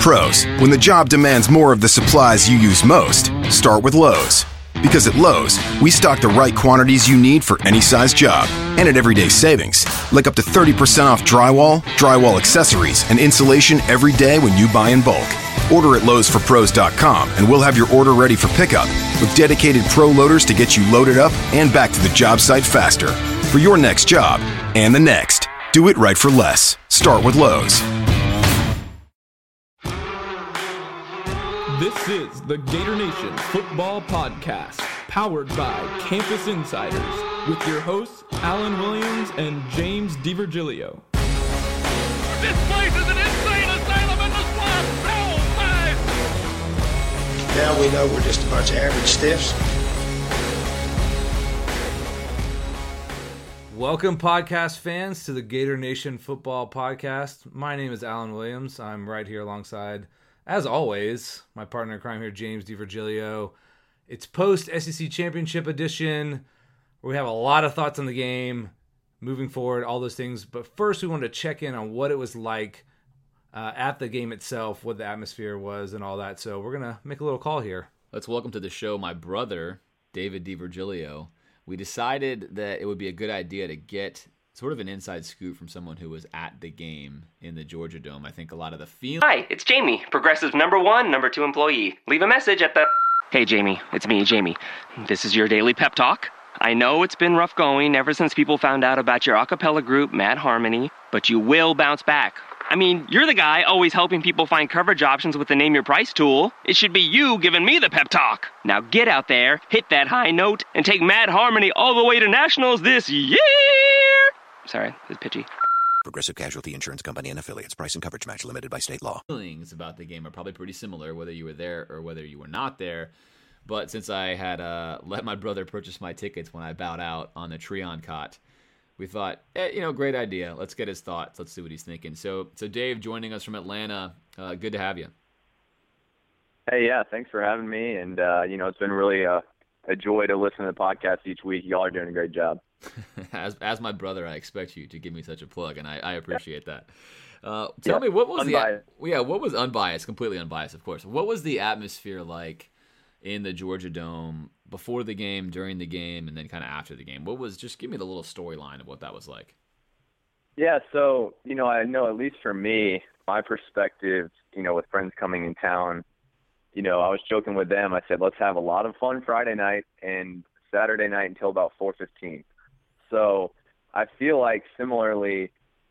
Pros, when the job demands more of the supplies you use most, start with Lowe's. Because at Lowe's, we stock the right quantities you need for any size job and at everyday savings, like up to 30% off drywall, drywall accessories, and insulation every day when you buy in bulk. Order at Lowe'sForPros.com and we'll have your order ready for pickup with dedicated pro loaders to get you loaded up and back to the job site faster. For your next job and the next, do it right for less. Start with Lowe's. This is the Gator Nation Football Podcast, powered by Campus Insiders, with your hosts Allen Williams and James DiVirgilio. This place is an insane asylum in the swamp! No, five! Now we know we're just a bunch of average stiffs. Welcome, podcast fans, to the Gator Nation Football Podcast. My name is Allen Williams. I'm right here alongside, as always, my partner in crime here, James DiVirgilio. It's post SEC Championship edition. We have a lot of thoughts on the game, moving forward, all those things. But first, we wanted to check in on what it was like uh, at the game itself, what the atmosphere was, and all that. So we're gonna make a little call here. Let's welcome to the show my brother, David DiVirgilio. We decided that it would be a good idea to get sort of an inside scoop from someone who was at the game in the Georgia Dome. I think a lot of the feeling. Hi, it's Jamie, Progressive number one, number two employee. Leave a message at the. Hey, Jamie, it's me, Jamie. This is your daily pep talk. I know it's been rough going ever since people found out about your a cappella group, Mad Harmony, but you will bounce back. I mean, you're the guy always helping people find coverage options with the Name Your Price tool. It should be you giving me the pep talk. Now get out there, hit that high note, and take Mad Harmony all the way to nationals this year. Sorry, it's pitchy. Progressive Casualty Insurance Company and affiliates. Price and coverage match limited by state law. feelings about the game are probably pretty similar, whether you were there or whether you were not there. But since I had uh, let my brother purchase my tickets when I bowed out on the Treon cot, we thought, eh, you know, great idea. Let's get his thoughts. Let's see what he's thinking. So, so Dave joining us from Atlanta. Uh, good to have you. Hey, yeah, thanks for having me. And uh, you know, it's been really a, a joy to listen to the podcast each week. Y'all are doing a great job. as as my brother, I expect you to give me such a plug, and I, I appreciate that. Uh, tell me what was unbiased. the yeah what was unbiased, completely unbiased, of course. What was the atmosphere like in the Georgia Dome before the game, during the game, and then kind of after the game? What was just give me the little storyline of what that was like. Yeah, so you know, I know at least for me, my perspective, you know, with friends coming in town, you know, I was joking with them. I said, let's have a lot of fun Friday night and Saturday night until about 4:15. So I feel like similarly,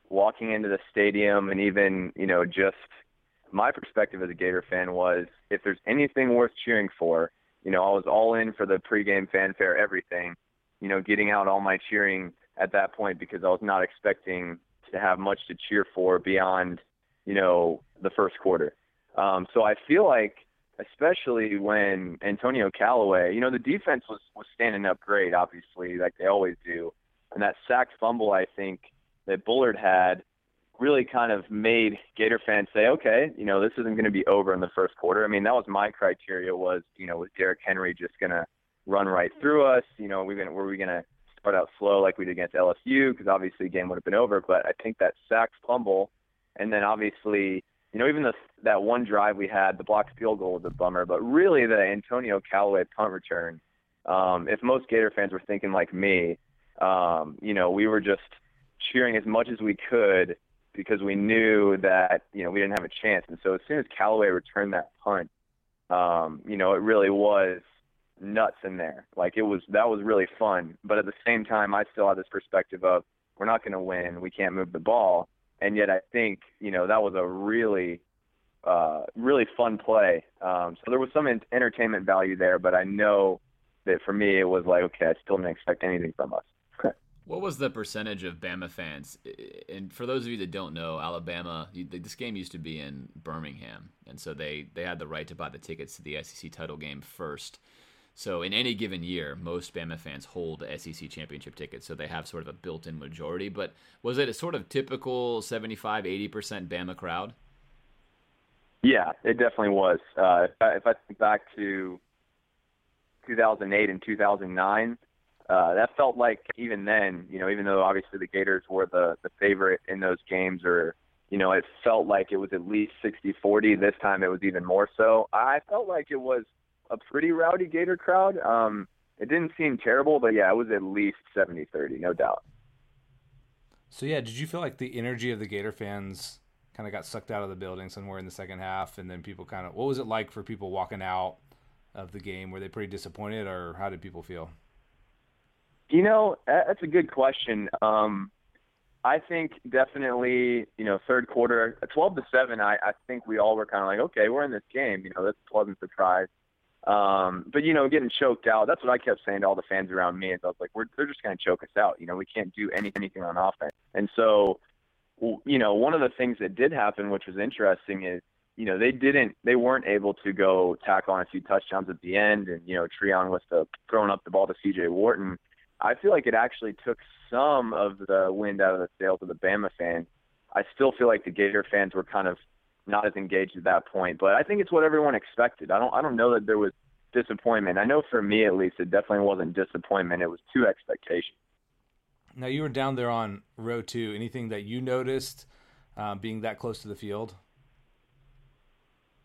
walking into the stadium and even you know just my perspective as a Gator fan was if there's anything worth cheering for, you know, I was all in for the pregame fanfare, everything, you know, getting out all my cheering at that point because I was not expecting to have much to cheer for beyond, you know, the first quarter. Um, so I feel like, especially when Antonio Callaway, you know, the defense was was standing up great, obviously, like they always do, and that sack fumble I think that Bullard had really kind of made Gator fans say, okay, you know, this isn't going to be over in the first quarter. I mean, that was my criteria was, you know, was Derrick Henry just going to run right through us? You know, we to, were we going to start out slow like we did against LSU? Because obviously the game would have been over. But I think that sack fumble, and then obviously, you know, even the, that one drive we had, the blocked field goal was a bummer. But really, the Antonio Callaway punt return, um, if most Gator fans were thinking like me, um, you know, we were just cheering as much as we could because we knew that you know we didn't have a chance. And so as soon as Callaway returned that punt, um, you know, it really was nuts in there. Like it was that was really fun. But at the same time, I still had this perspective of we're not going to win. We can't move the ball. And yet, I think you know that was a really uh, really fun play. Um, so there was some en- entertainment value there, but I know that for me it was like, okay, I still didn't expect anything from us. What was the percentage of Bama fans? And for those of you that don't know, Alabama, this game used to be in Birmingham, and so they they had the right to buy the tickets to the SEC title game first. So in any given year, most Bama fans hold SEC championship tickets, so they have sort of a built-in majority. But was it a sort of typical 75, 80% Bama crowd? Yeah, it definitely was. Uh, if, I, if I think back to 2008 and 2009, uh, that felt like even then, you know, even though obviously the Gators were the the favorite in those games, or you know, it felt like it was at least 60-40. This time it was even more so. I felt like it was a pretty rowdy Gator crowd. Um, it didn't seem terrible, but yeah, it was at least 70-30, no doubt. So yeah, did you feel like the energy of the Gator fans kind of got sucked out of the building somewhere in the second half, and then people kind of what was it like for people walking out of the game? Were they pretty disappointed, or how did people feel? You know, that's a good question. Um, I think definitely, you know, third quarter, 12 to 7, I, I think we all were kind of like, okay, we're in this game. You know, that's a pleasant surprise. Um, but, you know, getting choked out, that's what I kept saying to all the fans around me. I was like, we're, they're just going to choke us out. You know, we can't do any, anything on offense. And so, you know, one of the things that did happen, which was interesting, is, you know, they didn't, they weren't able to go tack on a few touchdowns at the end. And, you know, Treon was the, throwing up the ball to CJ Worton. I feel like it actually took some of the wind out of the sails of the Bama fans. I still feel like the Gator fans were kind of not as engaged at that point, but I think it's what everyone expected. I don't I don't know that there was disappointment. I know for me at least it definitely wasn't disappointment. It was two expectations. Now you were down there on row two. Anything that you noticed uh, being that close to the field?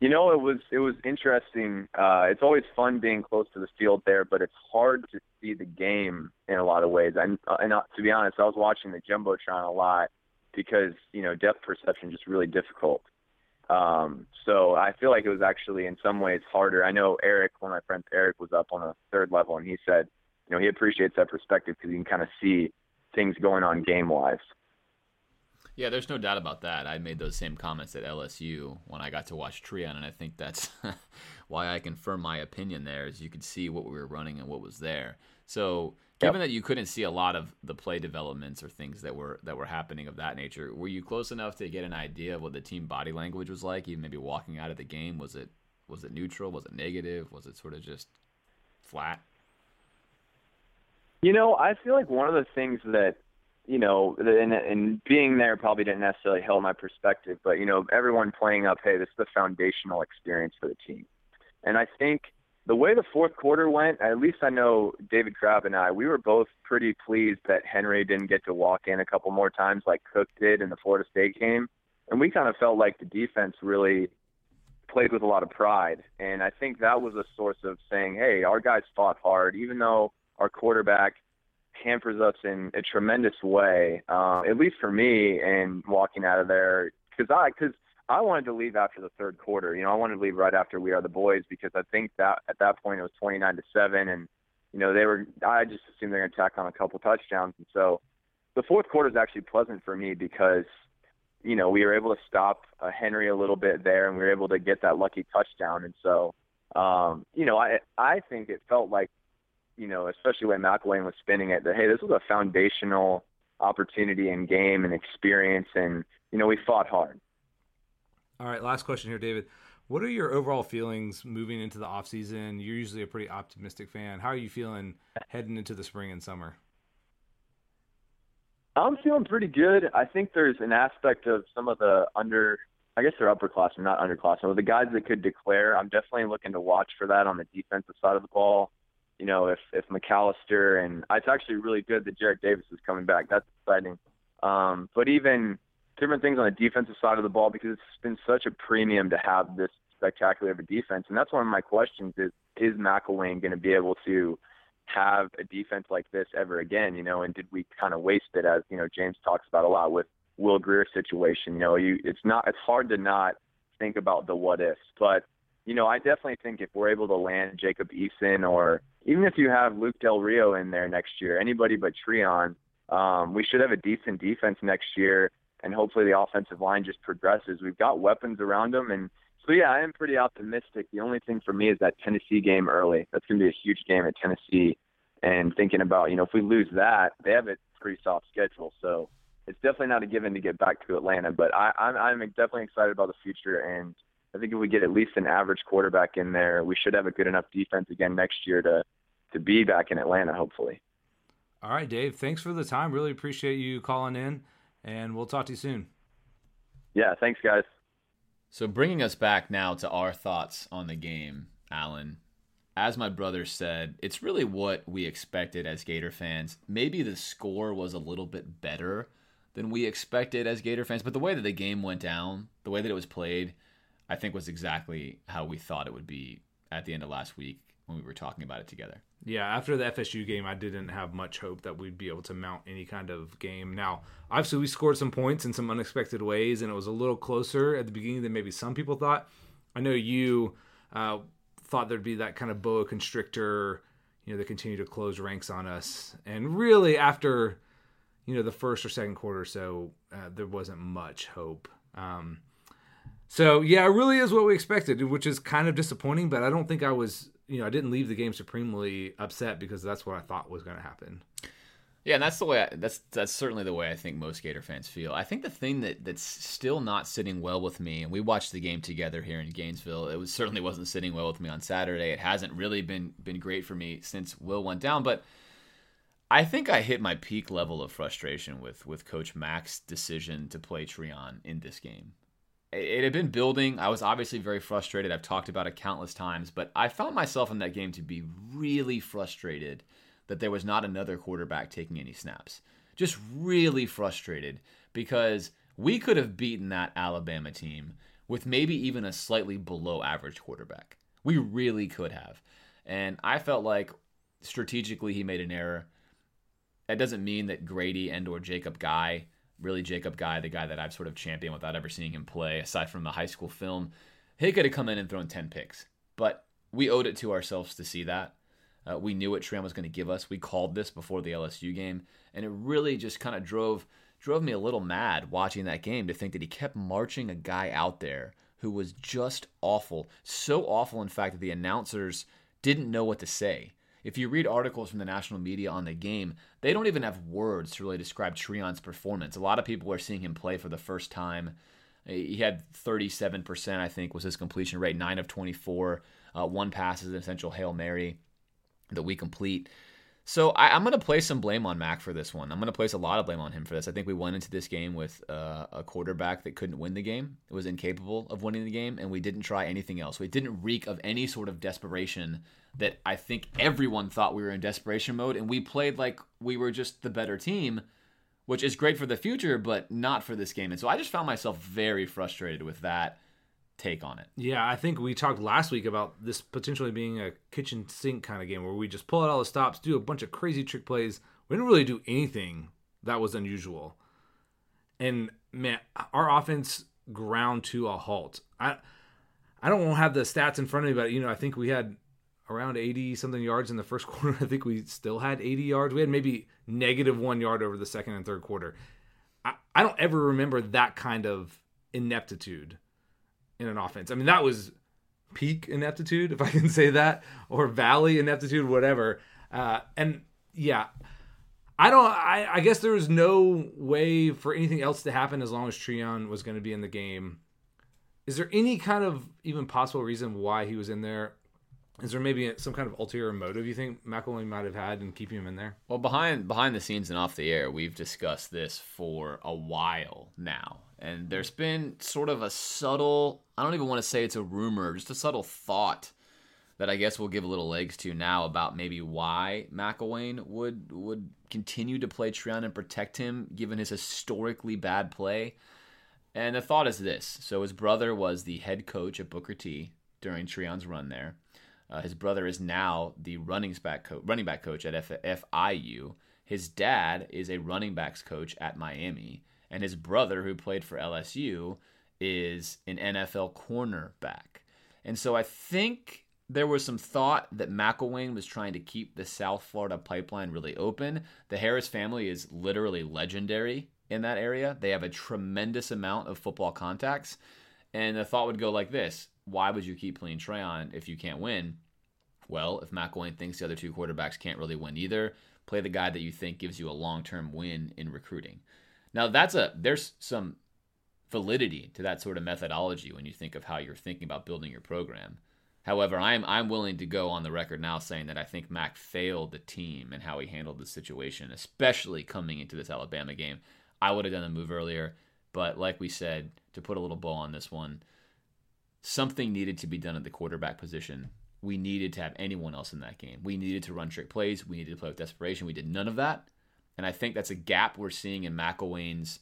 You know, it was it was interesting. Uh, it's always fun being close to the field there, but it's hard to see the game in a lot of ways. And and uh, to be honest, I was watching the jumbotron a lot because you know depth perception just really difficult. Um, so I feel like it was actually in some ways harder. I know Eric, one of my friends, Eric, was up on a third level, and he said, you know, he appreciates that perspective because you can kind of see things going on game wise. Yeah, there's no doubt about that. I made those same comments at LSU when I got to watch Treon, and I think that's why I confirm my opinion there. Is you could see what we were running and what was there. So, given yep. that you couldn't see a lot of the play developments or things that were that were happening of that nature, were you close enough to get an idea of what the team body language was like? Even maybe walking out of the game, was it was it neutral? Was it negative? Was it sort of just flat? You know, I feel like one of the things that you know, and, and being there probably didn't necessarily help my perspective, but you know, everyone playing up, hey, this is the foundational experience for the team. And I think the way the fourth quarter went, at least I know David Crabb and I, we were both pretty pleased that Henry didn't get to walk in a couple more times like Cook did in the Florida State game. And we kind of felt like the defense really played with a lot of pride. And I think that was a source of saying, hey, our guys fought hard, even though our quarterback hampers us in a tremendous way, uh, at least for me. And walking out of there, because I because I wanted to leave after the third quarter. You know, I wanted to leave right after We Are the Boys because I think that at that point it was 29 to seven, and you know they were. I just assumed they're going to tack on a couple touchdowns, and so the fourth quarter is actually pleasant for me because you know we were able to stop uh, Henry a little bit there, and we were able to get that lucky touchdown, and so um, you know I I think it felt like you know, especially when McElwain was spinning it, that hey, this was a foundational opportunity and game and experience, and you know, we fought hard. All right, last question here, David. What are your overall feelings moving into the off season? You're usually a pretty optimistic fan. How are you feeling heading into the spring and summer? I'm feeling pretty good. I think there's an aspect of some of the under, I guess they're upperclassmen, not underclassmen, but the guys that could declare. I'm definitely looking to watch for that on the defensive side of the ball you know, if if McCalister and it's actually really good that Jarrad Davis is coming back. That's exciting. Um, but even different things on the defensive side of the ball because it's been such a premium to have this spectacular of a defense. And that's one of my questions is is McElwain going to be able to have a defense like this ever again? You know, and did we kind of waste it as you know James talks about a lot with Will Grier situation? You know, you it's not it's hard to not think about the what ifs, but you know, I definitely think if we're able to land Jacob Eason or even if you have Luke Del Rio in there next year, anybody but Treon, um, we should have a decent defense next year, and hopefully the offensive line just progresses. We've got weapons around them, and so yeah, I am pretty optimistic. The only thing for me is that Tennessee game early. That's going to be a huge game at Tennessee, and thinking about you know if we lose that, they have a pretty soft schedule, so it's definitely not a given to get back to Atlanta. But I, I'm, I'm definitely excited about the future and I think if we get at least an average quarterback in there, we should have a good enough defense again next year to to be back in Atlanta, hopefully. All right, Dave. Thanks for the time. Really appreciate you calling in, and we'll talk to you soon. Yeah, thanks, guys. So, bringing us back now to our thoughts on the game, Allen. As my brother said, it's really what we expected as Gator fans. Maybe the score was a little bit better than we expected as Gator fans. But the way that the game went down, the way that it was played, I think was exactly how we thought it would be at the end of last week when we were talking about it together. Yeah, after the FSU game, I didn't have much hope that we'd be able to mount any kind of game. Now, obviously, we scored some points in some unexpected ways, and it was a little closer at the beginning than maybe some people thought. I know you uh, thought there'd be that kind of boa constrictor, you know, they continue to close ranks on us. And really, after, you know, the first or second quarter, so uh, there wasn't much hope. Um, so, yeah, it really is what we expected, which is kind of disappointing, but I don't think I was you know, I didn't leave the game supremely upset because that's what I thought was going to happen. Yeah, and that's the way. I, that's that's certainly the way I think most Gator fans feel. I think the thing that that's still not sitting well with me, and we watched the game together here in Gainesville. It was certainly wasn't sitting well with me on Saturday. It hasn't really been been great for me since Will went down, but. I think I hit my peak level of frustration with with Coach Mac's decision to play Treon in this game it had been building. I was obviously very frustrated. I've talked about it countless times, but I found myself in that game to be really frustrated that there was not another quarterback taking any snaps. Just really frustrated because we could have beaten that Alabama team with maybe even a slightly below average quarterback. We really could have. And I felt like strategically he made an error. That doesn't mean that Grady and or Jacob Guy really Jacob Guy, the guy that I've sort of championed without ever seeing him play, aside from the high school film, he could have come in and thrown 10 picks. But we owed it to ourselves to see that. Uh, we knew what Treon was going to give us. We called this before the LSU game, and it really just kind of drove drove me a little mad watching that game to think that he kept marching a guy out there who was just awful. So awful, in fact, that the announcers didn't know what to say. If you read articles from the national media on the game, they don't even have words to really describe Treon's performance. A lot of people are seeing him play for the first time. He had 37%, I think, was his completion rate, 9 of 24. Uh, one pass is an essential Hail Mary that we complete. So I, am going to place some blame on Mac for this one. I'm going to place a lot of blame on him for this. I think we went into this game with uh, a quarterback that couldn't win the game. It was incapable of winning the game, and we didn't try anything else. We didn't reek of any sort of desperation that I think everyone thought we were in desperation mode, and we played like we were just the better team, which is great for the future, but not for this game. And so I just found myself very frustrated with that take on it. Yeah, I think we talked last week about this potentially being a kitchen sink kind of game where we just pull out all the stops, do a bunch of crazy trick plays. We didn't really do anything that was unusual. And man, our offense ground to a halt. I I don't have the stats in front of me, but you know, I think we had around 80 something yards in the first quarter. I think we still had 80 yards. We had maybe negative one yard over the second and third quarter. I, I don't ever remember that kind of ineptitude in an offense. I mean, that was peak ineptitude, if I can say that, or valley ineptitude, whatever. Uh, and yeah, I don't. I, I guess there was no way for anything else to happen as long as Treon was going to be in the game. Is there any kind of even possible reason why he was in there? Is there maybe some kind of ulterior motive you think McElwain might have had in keeping him in there? Well, behind behind the scenes and off the air, we've discussed this for a while now, and there's been sort of a subtle I don't even want to say it's a rumor, just a subtle thought that I guess we'll give a little legs to now about maybe why McElwain would would continue to play Treon and protect him given his historically bad play. And the thought is this: so his brother was the head coach at Booker T during Treon's run there. Uh, his brother is now the running back co- running back coach at F- FIU. His dad is a running backs coach at Miami, and his brother, who played for LSU, is an NFL cornerback. And so I think there was some thought that McElwain was trying to keep the South Florida pipeline really open. The Harris family is literally legendary in that area. They have a tremendous amount of football contacts. And the thought would go like this why would you keep playing Treon if you can't win? Well, if McElwain thinks the other two quarterbacks can't really win either, play the guy that you think gives you a long term win in recruiting. Now that's a there's some validity to that sort of methodology when you think of how you're thinking about building your program. However, I'm I'm willing to go on the record now saying that I think Mac failed the team and how he handled the situation, especially coming into this Alabama game. I would have done the move earlier, but like we said, to put a little bow on this one, something needed to be done at the quarterback position. We needed to have anyone else in that game. We needed to run trick plays. We needed to play with desperation. We did none of that. And I think that's a gap we're seeing in McElwain's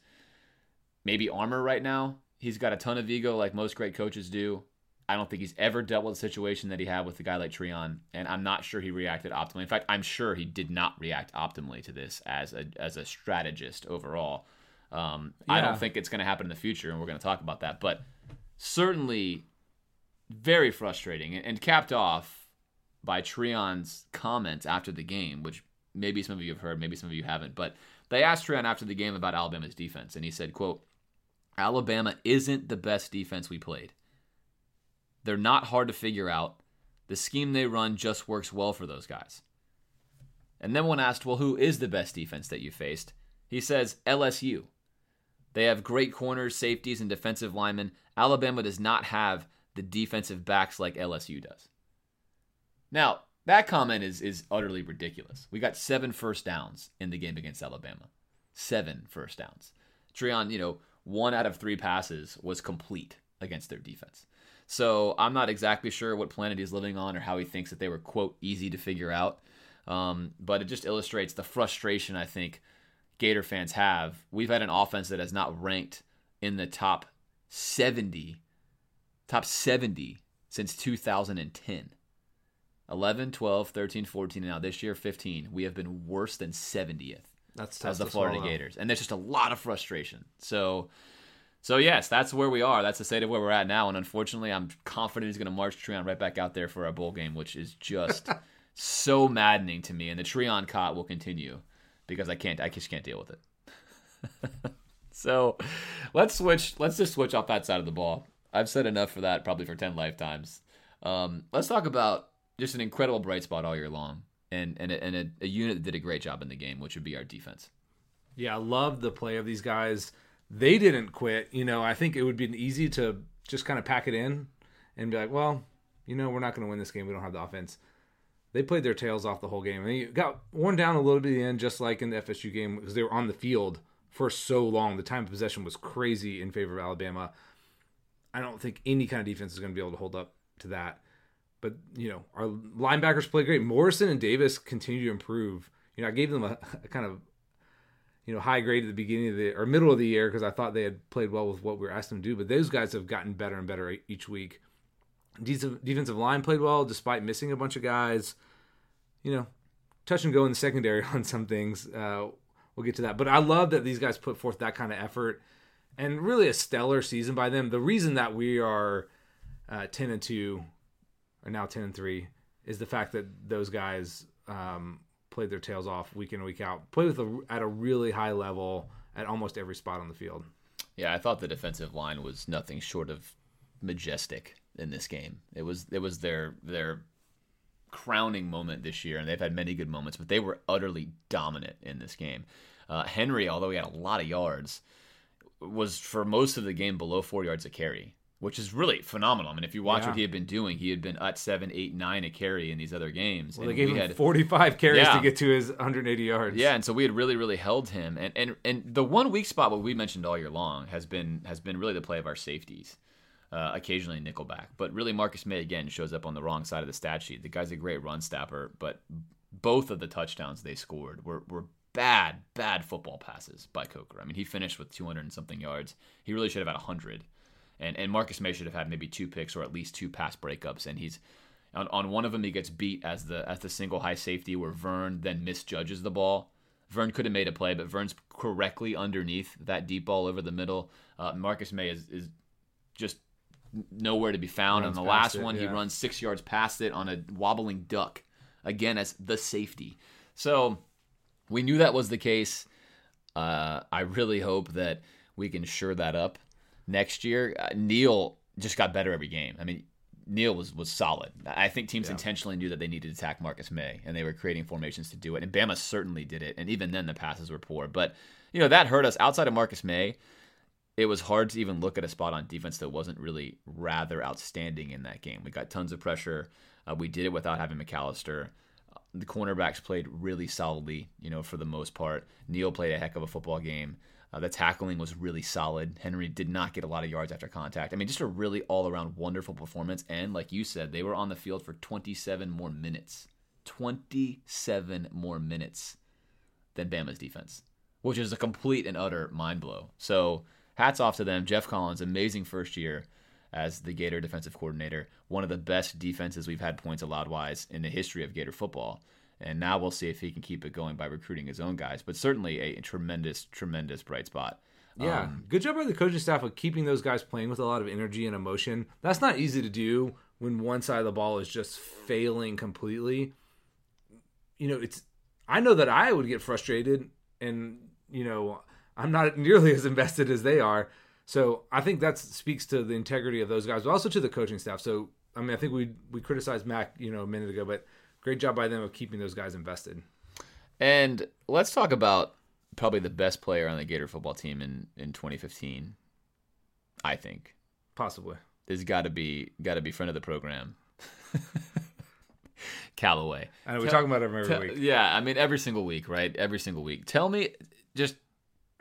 maybe armor right now. He's got a ton of ego, like most great coaches do. I don't think he's ever dealt with a situation that he had with a guy like Treon, and I'm not sure he reacted optimally. In fact, I'm sure he did not react optimally to this as a as a strategist overall. Um, I don't think it's going to happen in the future, and we're going to talk about that. But certainly, very frustrating, and, capped off by Treon's comments after the game, which maybe some of you have heard, maybe some of you haven't. But they asked Treon after the game about Alabama's defense, and he said, "quote Alabama isn't the best defense we played." They're not hard to figure out. The scheme they run just works well for those guys. And then when asked, well, who is the best defense that you faced? He says LSU. They have great corners, safeties, and defensive linemen. Alabama does not have the defensive backs like LSU does. Now, that comment is, is utterly ridiculous. We got seven first downs in the game against Alabama. Seven first downs. Treon, you know, one out of three passes was complete against their defense. So I'm not exactly sure what planet he's living on or how he thinks that they were, quote, easy to figure out. Um, but it just illustrates the frustration I think Gator fans have. We've had an offense that has not ranked in the top 70, top 70 since 2010. 11, 12, 13, 14, and now this year 15. We have been worse than 70th That's tough as the Florida swallow. Gators. And there's just a lot of frustration. So so yes, that's where we are. That's the state of where we're at now. And unfortunately, I'm confident he's going to march Treon right back out there for our bowl game, which is just so maddening to me. And the Treon cot will continue because I can't, I just can't deal with it. so let's switch. Let's just switch off that side of the ball. I've said enough for that, probably for ten lifetimes. Um, let's talk about just an incredible bright spot all year long, and and a, and a, a unit that did a great job in the game, which would be our defense. Yeah, I love the play of these guys. They didn't quit. You know, I think it would be easy to just kind of pack it in and be like, well, you know, we're not going to win this game. We don't have the offense. They played their tails off the whole game. And they got worn down a little bit at the end, just like in the FSU game, because they were on the field for so long. The time of possession was crazy in favor of Alabama. I don't think any kind of defense is going to be able to hold up to that. But, you know, our linebackers play great. Morrison and Davis continue to improve. You know, I gave them a, a kind of you know, high grade at the beginning of the or middle of the year because I thought they had played well with what we were asking them to do. But those guys have gotten better and better each week. Defensive line played well despite missing a bunch of guys. You know, touch and go in the secondary on some things. Uh, we'll get to that. But I love that these guys put forth that kind of effort and really a stellar season by them. The reason that we are uh, ten and two, or now ten and three, is the fact that those guys um, played their tails off week in week out. Played with a, at a really high level at almost every spot on the field. Yeah, I thought the defensive line was nothing short of majestic in this game. It was it was their their crowning moment this year, and they've had many good moments, but they were utterly dominant in this game. Uh, Henry, although he had a lot of yards, was for most of the game below four yards a carry, which is really phenomenal. I mean, if you watch Yeah. what he had been doing, he had been at seven, eight, nine a carry in these other games. Well, and they gave we him had 45 carries Yeah. to get to his 180 yards. yeah, and so we had really, really held him, and and and the one weak spot, what we mentioned all year long, has been has been really the play of our safeties, uh, occasionally nickelback, but really Marcus Maye again shows up on the wrong side of the stat sheet. The guy's a great run stopper, but both of the touchdowns they scored were were bad, bad football passes by Coker. I mean, he finished with 200 and something yards. He really should have had 100, and and Marcus Maye should have had maybe two picks or at least two pass breakups, and he's on, on one of them, he gets beat as the as the single high safety, where Vern then misjudges the ball. Vern could have made a play, but Vern's correctly underneath that deep ball over the middle. Uh, Marcus Maye is, is just nowhere to be found. Runs on the last it, one, he runs six yards past it on a wobbling duck, again as the safety. So we knew that was the case. Uh, I really hope that we can sure that up next year. Uh, Neal just got better every game. I mean, Neal was was solid. I think teams intentionally knew that they needed to attack Marcus Maye, and they were creating formations to do it. And Bama certainly did it. And even then, the passes were poor. But you know that hurt us. Outside of Marcus Maye, it was hard to even look at a spot on defense that wasn't really rather outstanding in that game. We got tons of pressure. Uh, we did it without having McCalister. The cornerbacks played really solidly, you know, for the most part. Neal played a heck of a football game. Uh, the tackling was really solid. Henry did not get a lot of yards after contact. I mean, just a really all around wonderful performance. And like you said, they were on the field for 27 more minutes. 27 more minutes than Bama's defense, which is a complete and utter mind blow. So hats off to them. Geoff Collins, amazing first year as the Gator defensive coordinator, one of the best defenses we've had points allowed wise in the history of Gator football. And now we'll see if he can keep it going by recruiting his own guys. But certainly a tremendous, tremendous bright spot. Yeah, Um, good job by the coaching staff of keeping those guys playing with a lot of energy and emotion. That's not easy to do when one side of the ball is just failing completely. You know, it's I know that I would get frustrated and, you know, I'm not nearly as invested as they are. So I think that speaks to the integrity of those guys, but also to the coaching staff. So I mean, I think we we criticized Mac, you know, a minute ago, but great job by them of keeping those guys invested. And let's talk about probably the best player on the Gator football team in, in 2015. I think Possibly. there's got to be got to be friend of the program, Callaway. I know we Tell- talk about him every Tell- week. Yeah, I mean every single week, right? Every single week. Tell me, just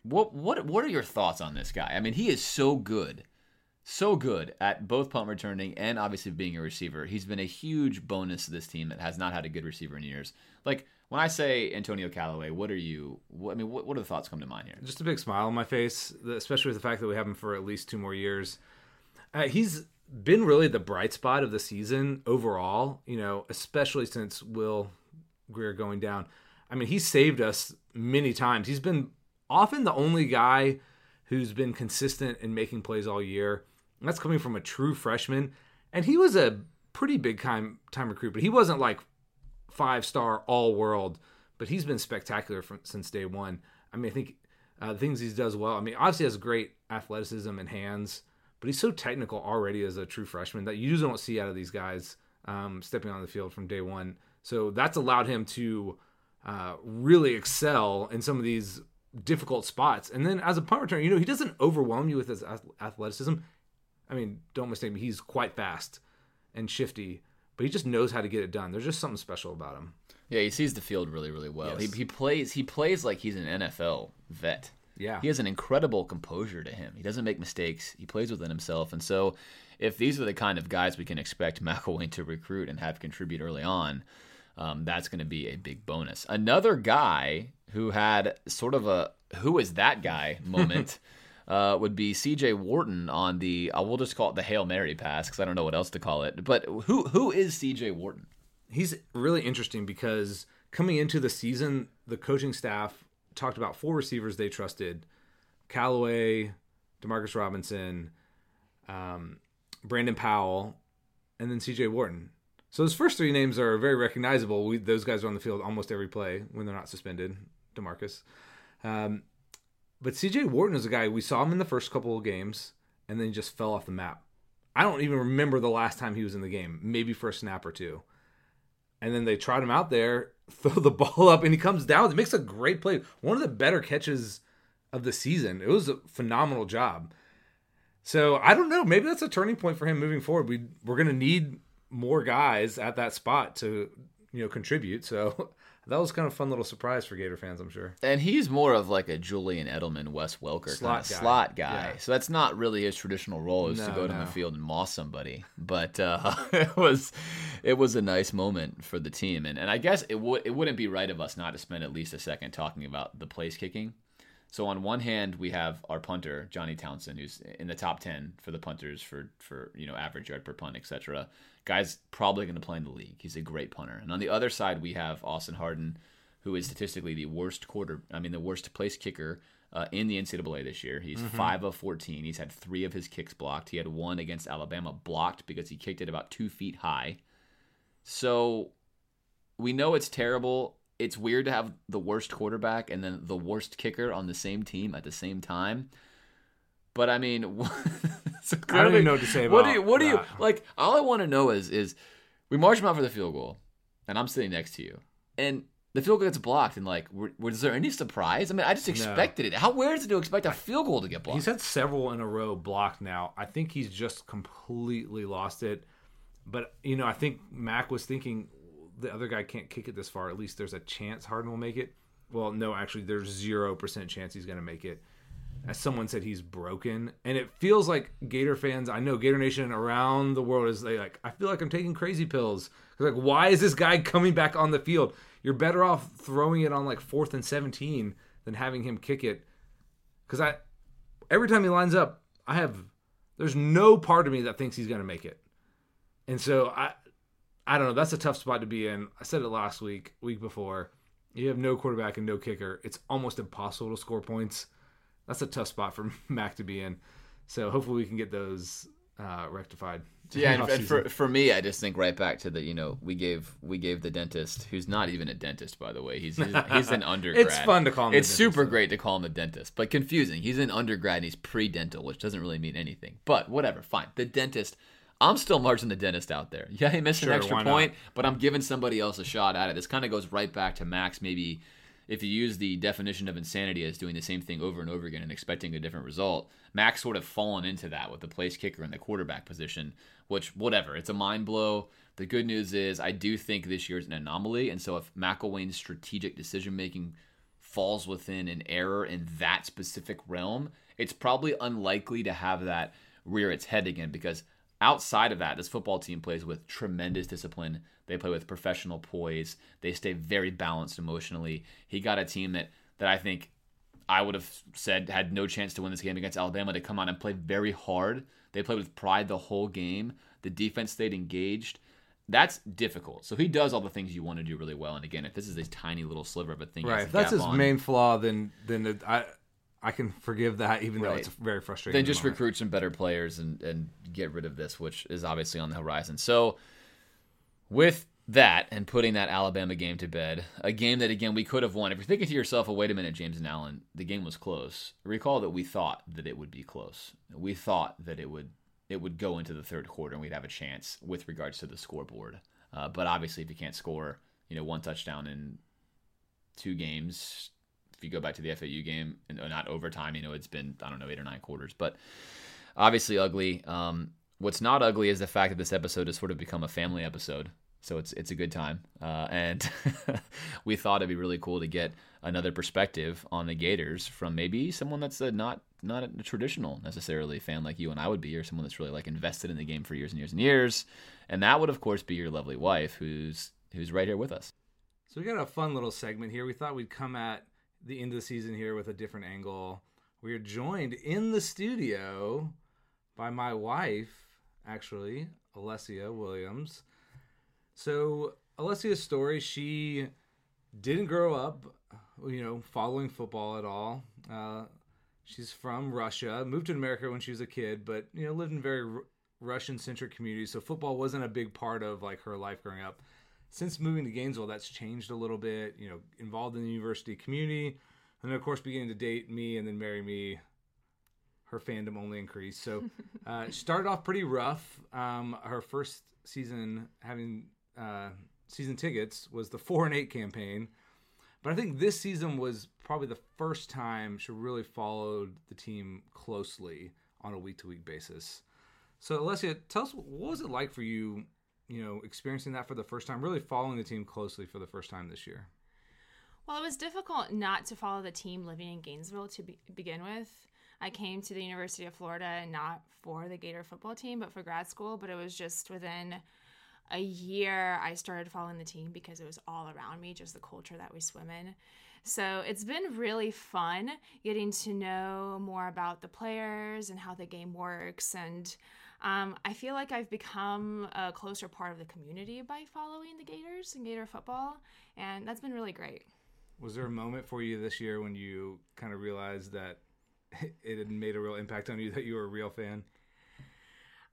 what what what are your thoughts on this guy? I mean, he is so good, so good at both punt returning and obviously being a receiver. He's been a huge bonus to this team that has not had a good receiver in years. Like when I say Antonio Callaway, what are you? What, I mean, what, what are the thoughts come to mind here? just a big smile on my face, especially with the fact that we have him for at least two more years. Uh, he's been really the bright spot of the season overall, you know, especially since Will Grier going down. I mean, he saved us many times. He's been often the only guy who's been consistent in making plays all year. And that's coming from a true freshman. And he was a pretty big time time recruit, but he wasn't like five star all world, but he's been spectacular from, since day one. I mean, I think uh, things he does well. I mean, obviously has great athleticism and hands, but he's so technical already as a true freshman that you just don't see out of these guys um, stepping on the field from day one. So that's allowed him to uh, really excel in some of these difficult spots. And then as a punt returner, you know, he doesn't overwhelm you with his athleticism. I mean, don't mistake me, he's quite fast and shifty, but he just knows how to get it done. There's just something special about him. Yeah, he sees the field really, really well. Yes. He, he plays he plays like he's an NFL vet. Yeah. He has an incredible composure to him. He doesn't make mistakes. He plays within himself. And so if these are the kind of guys we can expect McElwain to recruit and have contribute early on, um, that's going to be a big bonus. Another guy who had sort of a who is that guy moment uh, would be C.J. Worton on the I will just call it the Hail Mary pass because I don't know what else to call it. But who who is C.J. Worton? he's really interesting because coming into the season, the coaching staff talked about four receivers they trusted: Callaway, Demarcus Robinson, um, Brandon Powell, and then C.J. Wharton. So those first three names are very recognizable. We, those guys are on the field almost every play when they're not suspended. Demarcus, um, but C.J. Worton is a guy we saw him in the first couple of games, and then he just fell off the map. I don't even remember the last time he was in the game. Maybe for a snap or two and then they trot him out there, throw the ball up, and he comes down. It makes a great play. One of the better catches of the season. It was a phenomenal job. So I don't know. Maybe that's a turning point for him moving forward. We we're gonna need more guys at that spot to you know contribute. So that was kind of a fun little surprise for Gator fans, I'm sure. And he's more of like a Julian Edelman, Wes Welker Slot kind of guy. slot guy. Yeah. So that's not really his traditional role is to No, go to no. the field and moss somebody. But uh, it was it was a nice moment for the team. And and I guess it would it wouldn't be right of us not to spend at least a second talking about the place kicking. So on one hand, we have our punter Johnny Townsend, who's in the top ten for the punters for for you know average yard per punt, etc. Guy's probably going to play in the league. He's a great punter. And on the other side, we have Austin Hardin, who is statistically the worst quarter. I mean, the worst place kicker uh, in the NCAA this year. He's five of fourteen. He's had three of his kicks blocked. He had one against Alabama blocked because he kicked it about two feet high. So we know it's terrible. It's weird to have the worst quarterback and then the worst kicker on the same team at the same time. But I mean, it's I don't even know what to say What about do you? What do you like? All I want to know is is we march him out for the field goal, and I'm sitting next to you, and the field goal gets blocked, and like, were, was there any surprise? I mean, I just expected it. How weird is it to expect a field goal to get blocked? He's had several in a row blocked now. I think he's just completely lost it. But you know, I think Mac was thinking the other guy can't kick it this far. At least there's a chance Hardin will make it. Well, no, actually, there's zero percent chance he's going to make it. As someone said, he's broken, and it feels like Gator fans. I know Gator Nation around the world is like. I feel like I'm taking crazy pills Like, why is this guy coming back on the field? you're better off throwing it on like fourth and 17 than having him kick it. Because I, every time he lines up, I have, there's no part of me that thinks he's going to make it. And so I, I don't know. That's a tough spot to be in. I said it last week, week before. You have no quarterback and no kicker. It's almost impossible to score points. That's a tough spot for Mac to be in. So hopefully we can get those uh, rectified. Yeah, and, and for for me, I just think right back to the you know we gave we gave the dentist who's not even a dentist by the way. He's he's, he's an undergrad. it's fun to call him. It's super dentist, great to call him the dentist, but confusing. He's an undergrad and he's pre-dental, which doesn't really mean anything. But whatever, fine. The dentist. I'm still marching the dentist out there. Yeah, he missed Sure, an extra why not? point, but I'm giving somebody else a shot at it. This kind of goes right back to Mac's maybe if you use the definition of insanity as doing the same thing over and over again and expecting a different result, Mac's sort of fallen into that with the place kicker and the quarterback position, which, whatever, it's a mind blow. The good news is, I do think this year's an anomaly. And so if McElwain's strategic decision making falls within an error in that specific realm, it's probably unlikely to have that rear its head again because outside of that, this football team plays with tremendous discipline. They play with professional poise. They stay very balanced emotionally. He got a team that that I think I would have said had no chance to win this game against Alabama to come out and play very hard. They played with pride the whole game. The defense stayed engaged. That's difficult. So he does all the things you want to do really well. And again, if this is a tiny little sliver of a thing, right? If that's his on, main flaw, then then I I can forgive that, even though it's very frustrating. then just moment. recruit some better players and and get rid of this, which is obviously on the horizon. So with that and putting that Alabama game to bed, a game that again we could have won. If you're thinking to yourself, "Oh, wait a minute, James and Allen, the game was close." Recall that we thought that it would be close. We thought that it would it would go into the third quarter and we'd have a chance with regards to the scoreboard. Uh, but obviously, if you can't score, you know, one touchdown in two games, if you go back to the FAU game, and not overtime, you know, it's been I don't know eight or nine quarters, but obviously ugly. Um, what's not ugly is the fact that this episode has sort of become a family episode. So it's it's a good time, uh, and we thought it'd be really cool to get another perspective on the Gators from maybe someone that's a not not a traditional necessarily fan like you and I would be, or someone that's really like invested in the game for years and years and years, and that would of course be your lovely wife, who's who's right here with us. So we got a fun little segment here. We thought we'd come at the end of the season here with a different angle. We are joined in the studio by my wife, actually, Olesya Williams. So Olesya's story, she didn't grow up, you know, following football at all. Uh, she's from Russia, moved to America when she was a kid, but you know, lived in very R- Russian-centric communities. So football wasn't a big part of like her life growing up since moving to Gainesville, that's changed a little bit. You know, involved in the university community, and then of course beginning to date me and then marry me. Her fandom only increased. So, uh, she started off pretty rough. Um, her first season having uh, season tickets was the four and eight campaign, but I think this season was probably the first time she really followed the team closely on a week to week basis. So, Olesya, tell us what was it like for you you know, experiencing that for the first time, really following the team closely for the first time this year? Well, it was difficult not to follow the team living in Gainesville to be- begin with. I came to the University of Florida not for the Gator football team, but for grad school. But it was just within a year I started following the team because it was all around me, just the culture that we swim in. So it's been really fun getting to know more about the players and how the game works. And um, I feel like I've become a closer part of the community by following the Gators and Gator football. And that's been really great. Was there a moment for you this year when you kind of realized that it had made a real impact on you, that you were a real fan?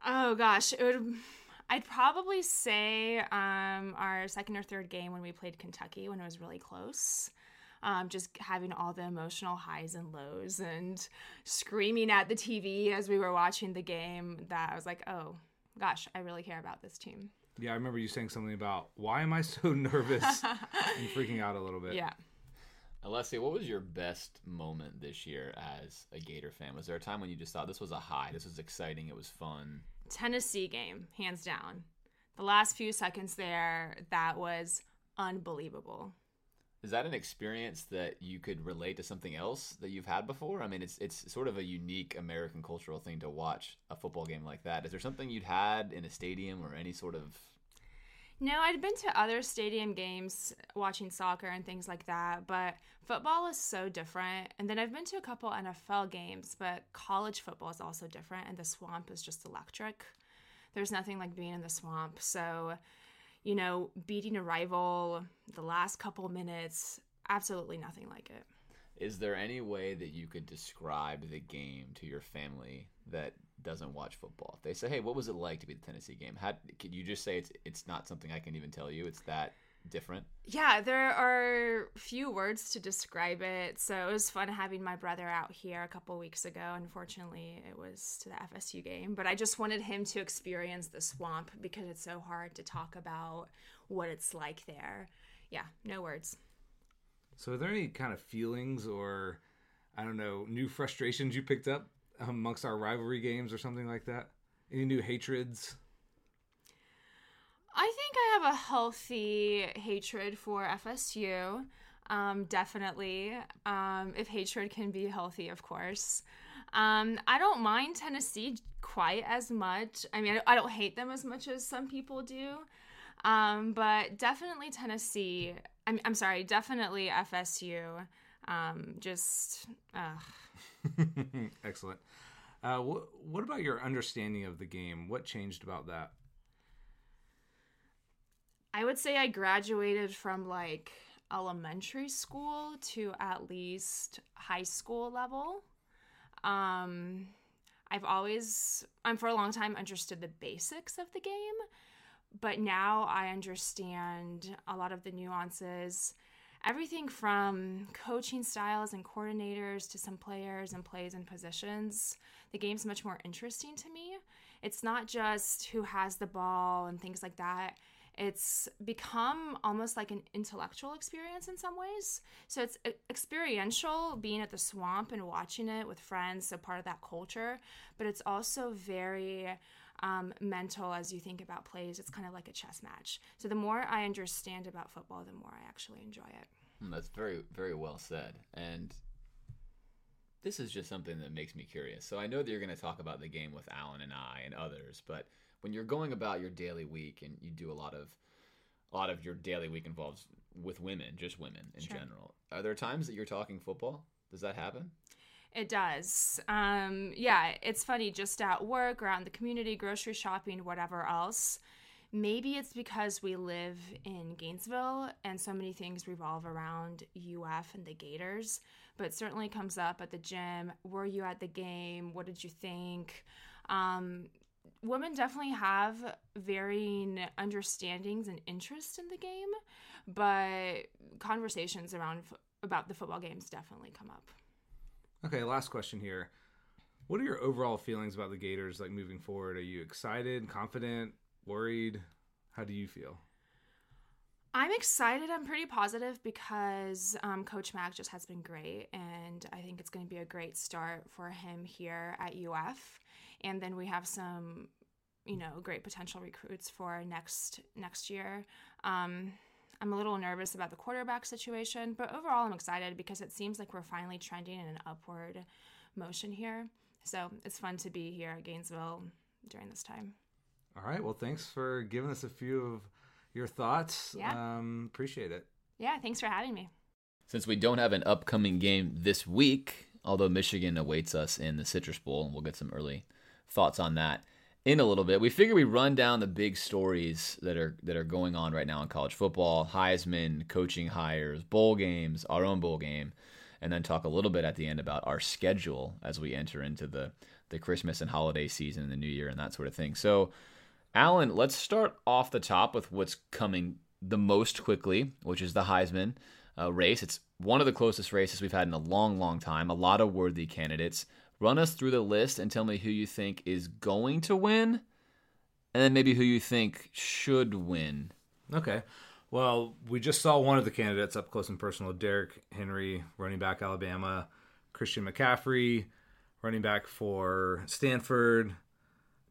Oh gosh, it would. I'd probably say um, our second or third game when we played Kentucky when it was really close. Um, just having all the emotional highs and lows and screaming at the TV as we were watching the game. That I was like, oh gosh, I really care about this team. Yeah, I remember you saying something about why am I so nervous and freaking out a little bit. Yeah. Olesya, what was your best moment this year as a Gator fan? Was there a time when you just thought this was a high, this was exciting, it was fun? Tennessee game, hands down. The last few seconds there, that was unbelievable. Is that an experience that you could relate to something else that you've had before? I mean, it's it's sort of a unique American cultural thing to watch a football game like that. Is there something you'd had in a stadium or any sort of No, I'd been to other stadium games watching soccer and things like that, but football is so different. And then I've been to a couple NFL games, but college football is also different, and the swamp is just electric. There's nothing like being in the swamp. So, you know, beating a rival the last couple minutes, absolutely nothing like it. Is there any way that you could describe the game to your family that doesn't watch football? They say, "Hey, what was it like to be the Tennessee game?" How could you just say it's it's not something I can even tell you? It's that different. Yeah, there are few words to describe it. So it was fun having my brother out here a couple weeks ago. Unfortunately, it was to the FSU game, but I just wanted him to experience the swamp because it's so hard to talk about what it's like there. Yeah, no words. So, are there any kind of feelings or, I don't know, new frustrations you picked up amongst our rivalry games or something like that? Any new hatreds? I think I have a healthy hatred for FSU. Um, definitely. Um, if hatred can be healthy, of course. Um, I don't mind Tennessee quite as much. I mean, I don't hate them as much as some people do. Um, but definitely Tennessee. I'm, I'm sorry, definitely FSU. Um, just, excellent. Uh, wh- what about your understanding of the game? What changed about that? I would say I graduated from like elementary school to at least high school level. Um, I've always, I'm for a long time understood the basics of the game, but now I understand a lot of the nuances. Everything from coaching styles and coordinators to some players and plays and positions. The game's much more interesting to me. It's not just who has the ball and things like that it's become almost like an intellectual experience in some ways. So it's experiential being at the swamp and watching it with friends, so part of that culture, but it's also very um, mental as you think about plays. It's kind of like a chess match. So the more I understand about football, the more I actually enjoy it. Hmm, that's very, very well said. And this is just something that makes me curious. So I know that you're going to talk about the game with Allen and I and others, but when you're going about your daily week and you do a lot of a lot of your daily week involves with women, just women in sure. general. Are there times that you're talking football? Does that happen? It does. Um, yeah, it's funny. Just at work, around the community, grocery shopping, whatever else. Maybe it's because we live in Gainesville and so many things revolve around UF and the Gators, but certainly comes up at the gym. Were you at the game? What did you think? Um, women definitely have varying understandings and interests in the game, but conversations around about the football games definitely come up. Okay, last question here. What are your overall feelings about the Gators like moving forward? Are you excited, confident, worried? How do you feel? I'm excited. I'm pretty positive because um, Coach Mac just has been great, and I think it's going to be a great start for him here at UF and then we have some you know great potential recruits for next next year. Um, i'm a little nervous about the quarterback situation but overall i'm excited because it seems like we're finally trending in an upward motion here. So it's fun to be here at gainesville during this time. All right. Well thanks for giving us a few of your thoughts. Yeah. Um, appreciate it. Yeah thanks for having me. Since we don't have an upcoming game this week although michigan awaits us in the citrus bowl and we'll get some early thoughts on that in a little bit. We figure we run down the big stories that are that are going on right now in college football, Heisman, coaching hires, bowl games, our own bowl game, and then talk a little bit at the end about our schedule as we enter into the the Christmas and holiday season and the new year and that sort of thing. So, Allen, let's start off the top with what's coming the most quickly, which is the Heisman uh, race. It's one of the closest races we've had in a long, long time. A lot of worthy candidates. Run us through the list and tell me who you think is going to win, and then maybe who you think should win. Okay. Well, we just saw one of the candidates up close and personal Derrick Henry, running back Alabama, Christian McCaffrey, running back for Stanford,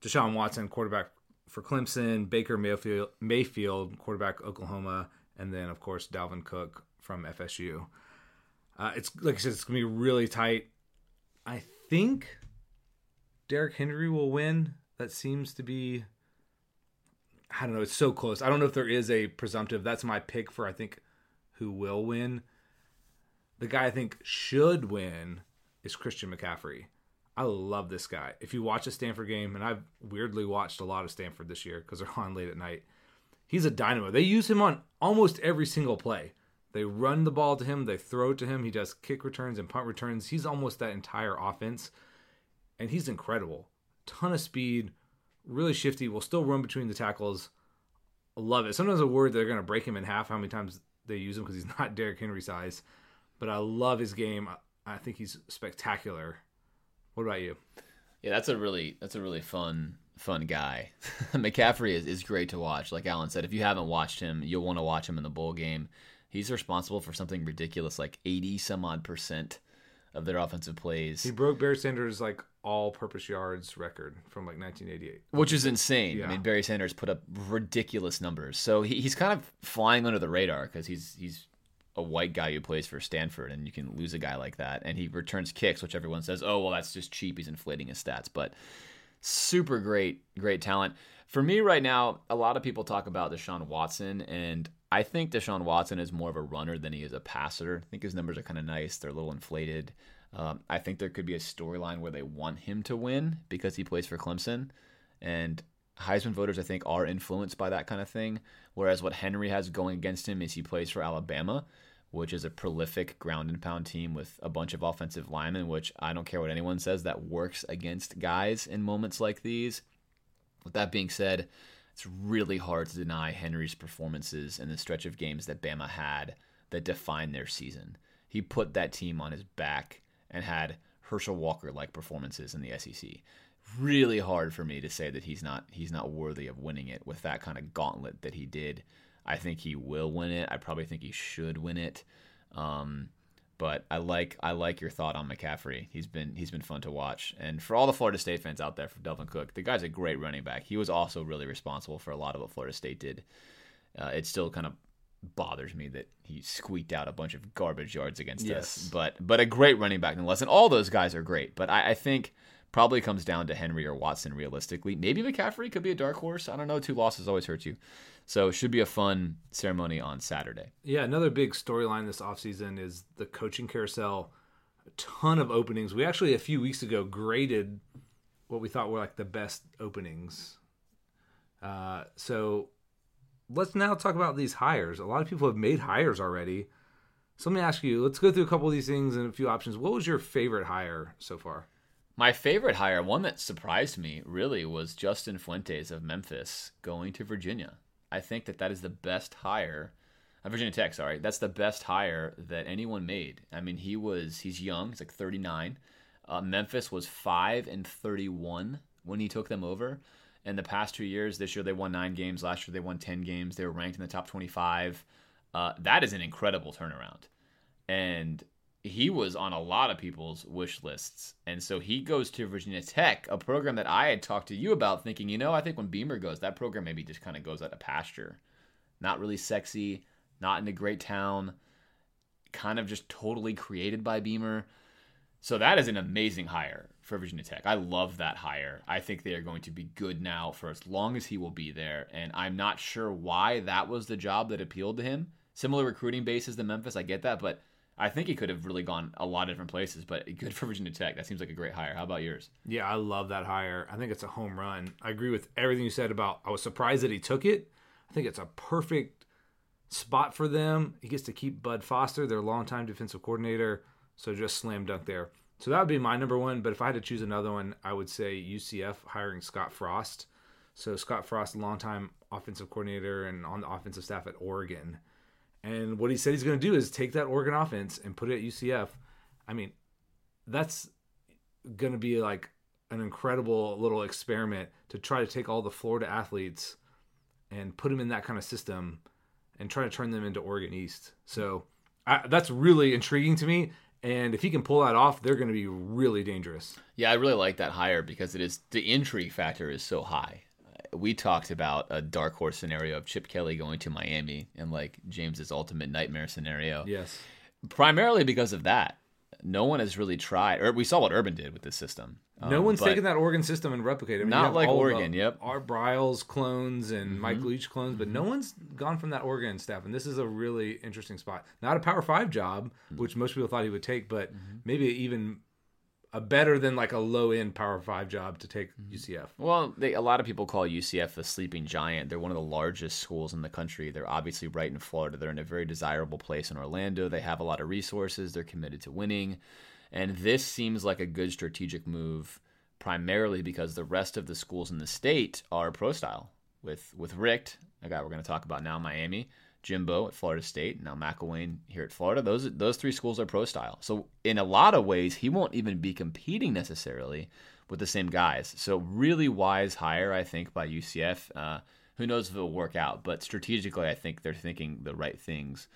Deshaun Watson, quarterback for Clemson, Baker Mayfield, Mayfield quarterback Oklahoma, and then, of course, Dalvin Cook from FSU. Uh, it's like I said, it's gonna be really tight. I think Derrick Henry will win. That seems to be. I don't know. It's so close. I don't know if there is a presumptive. That's my pick for I think who will win. The guy I think should win is Christian McCaffrey. I love this guy. If you watch a Stanford game, and I've weirdly watched a lot of Stanford this year because they're on late at night, he's a dynamo. They use him on almost every single play. They run the ball to him, they throw to him. He does kick returns and punt returns. He's almost that entire offense, and he's incredible. Ton of speed, really shifty. Will still run between the tackles. Love it. Sometimes a word they're going to break him in half. How many times they use him because he's not Derrick Henry size, but I love his game. I think he's spectacular. What about you? Yeah, that's a really that's a really fun fun guy. McCaffrey is, is great to watch. Like Allen said, if you haven't watched him, you'll want to watch him in the bowl game. He's responsible for something ridiculous, like eighty some odd percent of their offensive plays. He broke Barry Sanders' like all-purpose yards record from like 1988, which is insane. Yeah. I mean, Barry Sanders put up ridiculous numbers, so he, he's kind of flying under the radar because he's he's a white guy who plays for Stanford, and you can lose a guy like that, and he returns kicks, which everyone says, oh well, that's just cheap. He's inflating his stats, but super great, great talent. For me right now, a lot of people talk about Deshaun Watson, and I think Deshaun Watson is more of a runner than he is a passer. I think his numbers are kind of nice; they're a little inflated. Um, I think there could be a storyline where they want him to win because he plays for Clemson, and Heisman voters I think are influenced by that kind of thing. Whereas what Henry has going against him is he plays for Alabama, which is a prolific ground and pound team with a bunch of offensive linemen, which I don't care what anyone says, that works against guys in moments like these. With that being said, it's really hard to deny Henry's performances in the stretch of games that Bama had that defined their season. He put that team on his back and had Herschel Walker like performances in the SEC. Really hard for me to say that he's not he's not worthy of winning it with that kind of gauntlet that he did. I think he will win it. I probably think he should win it. Um, but I like I like your thought on McCaffrey. He's been he's been fun to watch. And for all the Florida State fans out there, for Dalvin Cook, the guy's a great running back. He was also really responsible for a lot of what Florida State did. Uh, it still kind of bothers me that he squeaked out a bunch of garbage yards against Yes. us. But but a great running back nonetheless. And all those guys are great. But I, I think probably comes down to Henry or Watson realistically. Maybe McCaffrey could be a dark horse. I don't know. Two losses always hurt you. So it should be a fun ceremony on Saturday. Yeah, another big storyline this offseason is the coaching carousel. A ton of openings. We actually a few weeks ago graded what we thought were like the best openings. Uh, so let's now talk about these hires. A lot of people have made hires already. So let me ask you. Let's go through a couple of these things and a few options. What was your favorite hire so far? My favorite hire, one that surprised me really, was Justin Fuentes of Memphis going to Virginia. I think that that is the best hire, uh, Virginia Tech. Sorry, that's the best hire that anyone made. I mean, he was he's young. He's like 39. Uh, Memphis was five and 31 when he took them over. In the past two years, this year they won nine games. Last year they won 10 games. They were ranked in the top 25. Uh, that is an incredible turnaround. And he was on a lot of people's wish lists. And so he goes to Virginia Tech, a program that I had talked to you about, thinking, you know, I think when Beamer goes, that program maybe just kind of goes out of pasture. Not really sexy, not in a great town, kind of just totally created by Beamer. So that is an amazing hire for Virginia Tech. I love that hire. I think they are going to be good now for as long as he will be there. And I'm not sure why that was the job that appealed to him. Similar recruiting bases than Memphis, I get that, but I think he could have really gone a lot of different places. But good for Virginia Tech. That seems like a great hire. How about yours? Yeah, I love that hire. I think it's a home run. I agree with everything you said about. I was surprised that he took it. I think it's a perfect spot for them. He gets to keep Bud Foster, their longtime defensive coordinator. So just slam dunk there. So that would be my number one. But if I had to choose another one, I would say UCF hiring Scott Frost. So Scott Frost, longtime offensive coordinator and on the offensive staff at Oregon. And what he said he's going to do is take that Oregon offense and put it at UCF. I mean, that's going to be like an incredible little experiment to try to take all the Florida athletes and put them in that kind of system and try to turn them into Oregon East. So I, that's really intriguing to me. And if he can pull that off, they're going to be really dangerous. Yeah, I really like that hire because it is the intrigue factor is so high. We talked about a dark horse scenario of Chip Kelly going to Miami and like James's ultimate nightmare scenario. Yes. Primarily because of that. no one has really tried. Or we saw what Urban did with this system. No Um, one's taken that Oregon system and replicated it. I mean, Not like Oregon, yep. Art Briles clones and Mhm. Mike Leach clones, but no one's gone from that Oregon staff. And this is a really interesting spot. Not a Power Five job, Mm. which most people thought he would take, but Mm-hmm. maybe even a better than like a low end Power Five job to take Mm-hmm. UCF. Well, they, a lot of people call UCF the sleeping giant. They're one of the largest schools in the country. They're obviously right in Florida. They're in a very desirable place in Orlando. They have a lot of resources. They're committed to winning. And this seems like a good strategic move, primarily because the rest of the schools in the state are pro style. With with Richt, a guy we're going to talk about now, Miami, Jimbo at Florida State, now McElwain here at Florida. Those those three schools are pro style. So in a lot of ways, he won't even be competing necessarily with the same guys. So really wise hire, I think, by UCF. Uh, who knows if it'll work out? But strategically, I think they're thinking the right things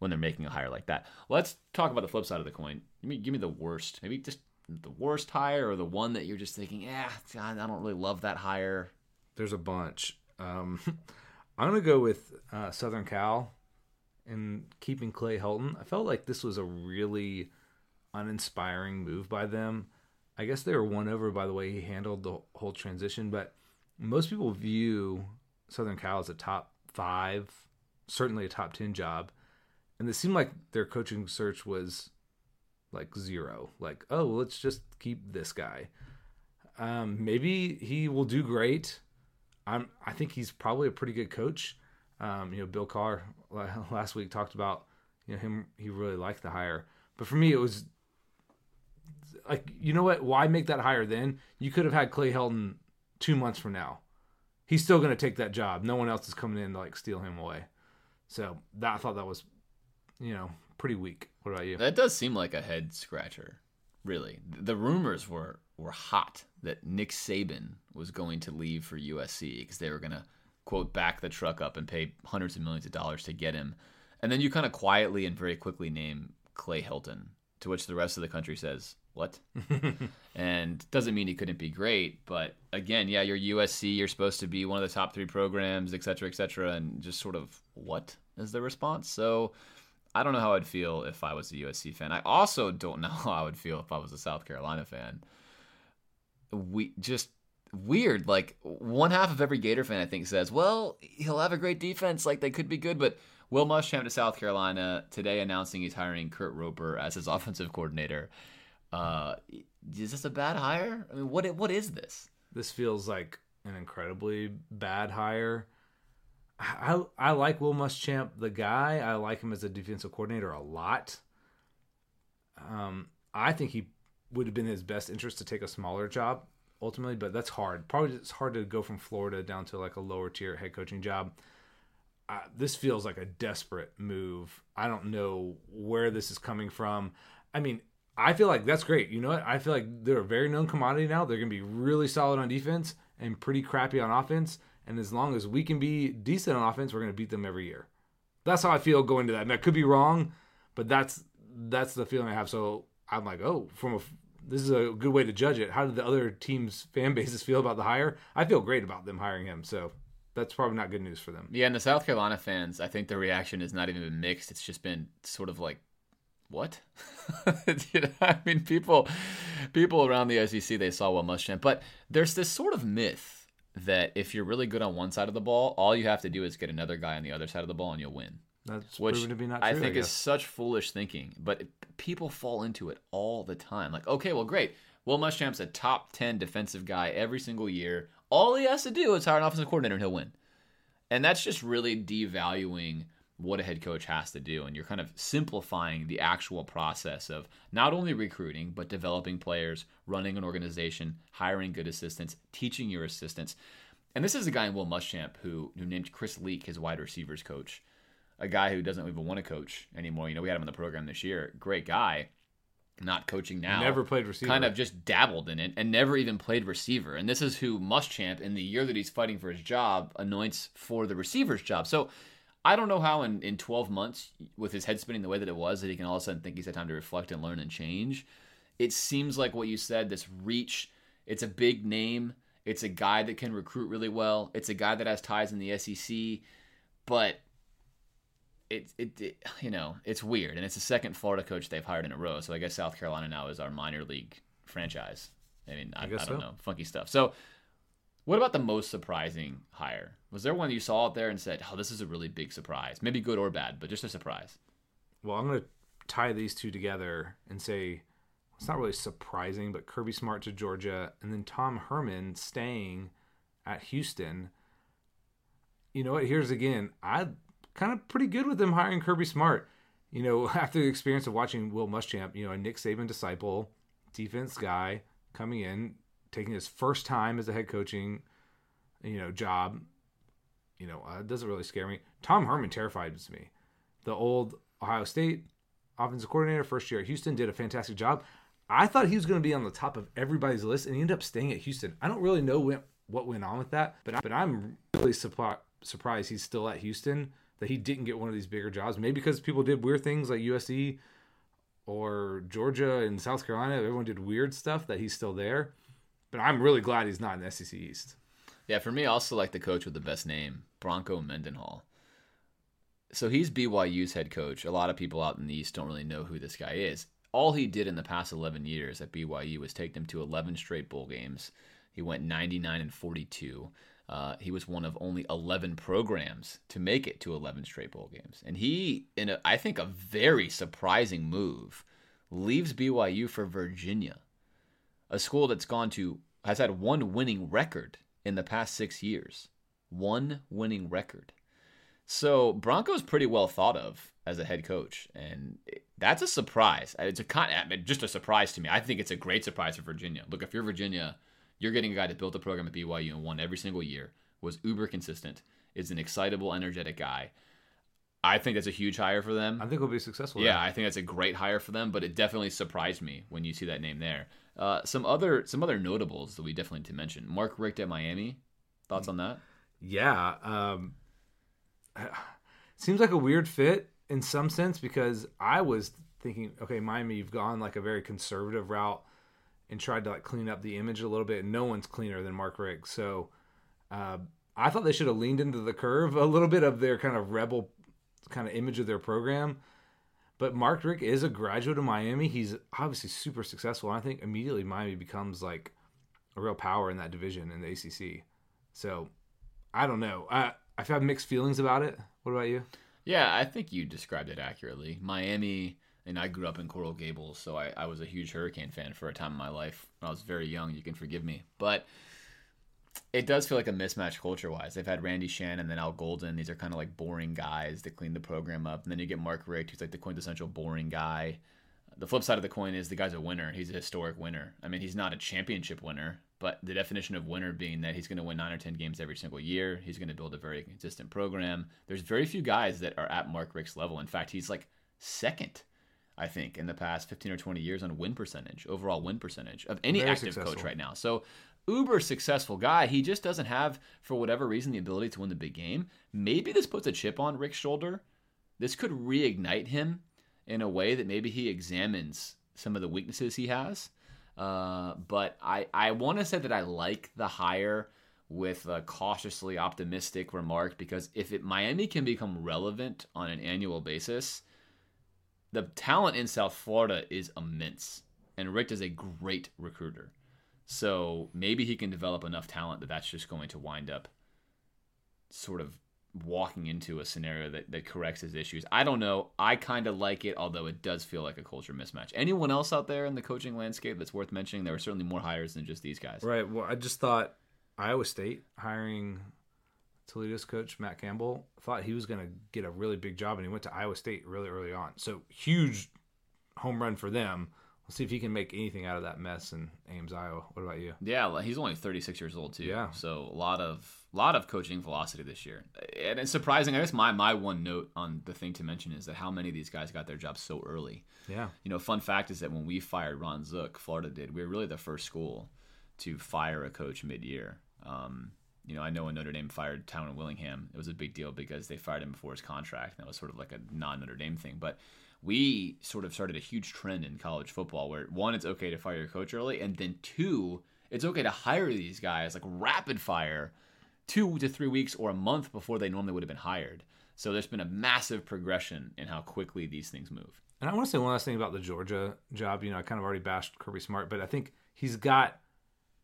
when they're making a hire like that. Let's talk about the flip side of the coin. Give me, give me the worst. Maybe just the worst hire or the one that you're just thinking, yeah, I don't really love that hire. There's a bunch. Um, I'm gonna go with uh, Southern Cal and keeping Clay Helton. I felt like this was a really uninspiring move by them. I guess they were won over by the way he handled the whole transition, but most people view Southern Cal as a top five, certainly a top ten job, and it seemed like their coaching search was like zero. Like, oh, let's just keep this guy. Um, maybe he will do great. I'm. I think he's probably a pretty good coach. Um, you know, Bill Carr last week talked about you know him. He really liked the hire, but for me, it was like you know what? Why make that hire then? You could have had Clay Helton two months from now. He's still going to take that job. No one else is coming in to like steal him away. So that I thought that was, you know, pretty weak. What about you? That does seem like a head scratcher, really. The rumors were were hot that Nick Saban was going to leave for USC because they were going to quote back the truck up and pay hundreds of millions of dollars to get him, and then you kind of quietly and very quickly name Clay Helton, to which the rest of the country says what, and doesn't mean he couldn't be great, but again, yeah, you're USC, you're supposed to be one of the top three programs, et cetera, et cetera, and just sort of what is the response? So. I don't know how I'd feel if I was a USC fan. I also don't know how I would feel if I was a South Carolina fan. We just weird. Like one half of every Gator fan, I think, says, "Well, he'll have a great defense. Like they could be good." But Will Muschamp to South Carolina today announcing he's hiring Kurt Roper as his offensive coordinator. Uh, is this a bad hire? I mean, what what is this? This feels like an incredibly bad hire. I I like Will Muschamp, the guy. I like him as a defensive coordinator a lot. Um, I think he would have been in his best interest to take a smaller job ultimately, but that's hard. Probably it's hard to go from Florida down to like a lower tier head coaching job. This feels like a desperate move. I don't know where this is coming from. I mean, I feel like that's great. You know what? I feel like they're a very known commodity now. They're going to be really solid on defense and pretty crappy on offense. And as long as we can be decent on offense, we're going to beat them every year. That's how I feel going to that. That could be wrong, but that's that's the feeling I have. So I'm like, oh, from a this is a good way to judge it. How did the other teams' fan bases feel about the hire? I feel great about them hiring him. So that's probably not good news for them. Yeah, and the South Carolina fans, I think the reaction has not even been mixed. It's just been sort of like, what? you know, I mean, people, people around the SEC, they saw Will Muschamp, but there's this sort of myth that if you're really good on one side of the ball, all you have to do is get another guy on the other side of the ball and you'll win. That's Which proven to be not I true, I think is such foolish thinking, but people fall into it all the time. Like, okay, well, great. Will Muschamp's a top 10 defensive guy every single year. All he has to do is hire an offensive coordinator and he'll win. And that's just really devaluing what a head coach has to do. And you're kind of simplifying the actual process of not only recruiting, but developing players, running an organization, hiring good assistants, teaching your assistants. And this is a guy in Will Muschamp who, who named Chris Leak his wide receivers coach, a guy who doesn't even want to coach anymore. You know, we had him on the program this year. Great guy. Not coaching now. Never played receiver. Kind of just dabbled in it and never even played receiver. And this is who Muschamp, in the year that he's fighting for his job, anoints for the receiver's job. So I don't know how in, in 12 months, with his head spinning the way that it was, that he can all of a sudden think he's had time to reflect and learn and change. It seems like what you said, this reach, it's a big name. It's a guy that can recruit really well. It's a guy that has ties in the SEC. But it, it, it, you know, it's weird, and it's the second Florida coach they've hired in a row. So I guess South Carolina now is our minor league franchise. I mean, I, I, guess don't so. know, funky stuff. So, what about the most surprising hire? Was there one you saw out there and said, "Oh, this is a really big surprise"? Maybe good or bad, but just a surprise. Well, I'm going to tie these two together and say it's not really surprising, but Kirby Smart to Georgia and then Tom Herman staying at Houston. You know what? Here's again, I kind of pretty good with them hiring Kirby Smart. You know, after the experience of watching Will Muschamp, you know, a Nick Saban disciple, defense guy coming in, taking his first time as a head coaching, you know, job. You know, uh, it doesn't really scare me. Tom Herman terrifies me. The old Ohio State offensive coordinator, first year at Houston, did a fantastic job. I thought he was going to be on the top of everybody's list, and he ended up staying at Houston. I don't really know when, what went on with that, but I, but I'm really surpri- surprised he's still at Houston. That he didn't get one of these bigger jobs. Maybe because people did weird things like USC or Georgia and South Carolina. Everyone did weird stuff. That he's still there. But I'm really glad he's not in SEC East. Yeah, for me, I'll select the coach with the best name, Bronco Mendenhall. So he's BYU's head coach. A lot of people out in the East don't really know who this guy is. All he did in the past 11 years at BYU was take them to 11 straight bowl games. He went 99 and 42. Uh, he was one of only 11 programs to make it to 11 straight bowl games. And he, in a, I think a very surprising move, leaves BYU for Virginia, a school that's gone to, has had one winning record in the past six years. One winning record. So Bronco's pretty well thought of as a head coach, and that's a surprise. It's a con- just a surprise to me. I think it's a great surprise for Virginia. Look, if you're Virginia, you're getting a guy that built a program at BYU and won every single year, was uber consistent, is an excitable, energetic guy. I think that's a huge hire for them. I think he'll be successful. Yeah, there. I think that's a great hire for them, but it definitely surprised me when you see that name there. Uh, some other some other notables that we definitely need to mention. Mark Richt at Miami. Thoughts on that? Yeah. Um, seems like a weird fit in some sense because I was thinking, okay, Miami, you've gone like a very conservative route and tried to like clean up the image a little bit. And no one's cleaner than Mark Richt. So uh, I thought they should have leaned into the curve a little bit of their kind of rebel kind of image of their program. But Mark Richt is a graduate of Miami. He's obviously super successful. I think immediately Miami becomes like a real power in that division in the ACC. So I don't know. I I've mixed feelings about it. What about you? Yeah, I think you described it accurately. Miami, and I grew up in Coral Gables, so I, I was a huge Hurricane fan for a time in my life. When I was very young, you can forgive me. But it does feel like a mismatch culture wise. They've had Randy Shannon, and then Al Golden. These are kind of like boring guys that clean the program up. And then you get Mark Richt, who's like the quintessential boring guy. The flip side of the coin is the guy's a winner. He's a historic winner. I mean, he's not a championship winner, but the definition of winner being that he's going to win nine or 10 games every single year. He's going to build a very consistent program. There's very few guys that are at Mark Richt's level. In fact, he's like second, I think, in the past 15 or 20 years on win percentage, overall win percentage of any Very active successful. coach right now. So, uber successful guy. He just doesn't have, for whatever reason, the ability to win the big game. Maybe this puts a chip on Richt's shoulder. This could reignite him in a way that maybe he examines some of the weaknesses he has. Uh, but I, I want to say that I like the hire with a cautiously optimistic remark because if it, Miami can become relevant on an annual basis, the talent in South Florida is immense, and Richt is a great recruiter. So maybe he can develop enough talent that that's just going to wind up sort of walking into a scenario that, that corrects his issues. I don't know. I kind of like it, although it does feel like a culture mismatch. Anyone else out there in the coaching landscape that's worth mentioning? There are certainly more hires than just these guys. Right. Well, I just thought Iowa State hiring Toledo's coach Matt Campbell thought he was going to get a really big job, and he went to Iowa State really early on. So huge home run for them. We'll see if he can make anything out of that mess in Ames, Iowa. What about you? Yeah, he's only 36 years old too. Yeah. So a lot of lot of coaching velocity this year, and it's surprising. I guess my my one note on the thing to mention is that how many of these guys got their jobs so early. Yeah. You know, fun fact is that when we fired Ron Zook, Florida did. We were really the first school to fire a coach mid-year. Um, you know, I know when Notre Dame fired Tyrone Willingham, it was a big deal because they fired him before his contract. That was sort of like a non-Notre Dame thing, but we sort of started a huge trend in college football where one, it's okay to fire your coach early, and then two, it's okay to hire these guys like rapid fire two to three weeks or a month before they normally would have been hired. So there's been a massive progression in how quickly these things move. And I want to say one last thing about the Georgia job. You know, I kind of already bashed Kirby Smart, but I think he's got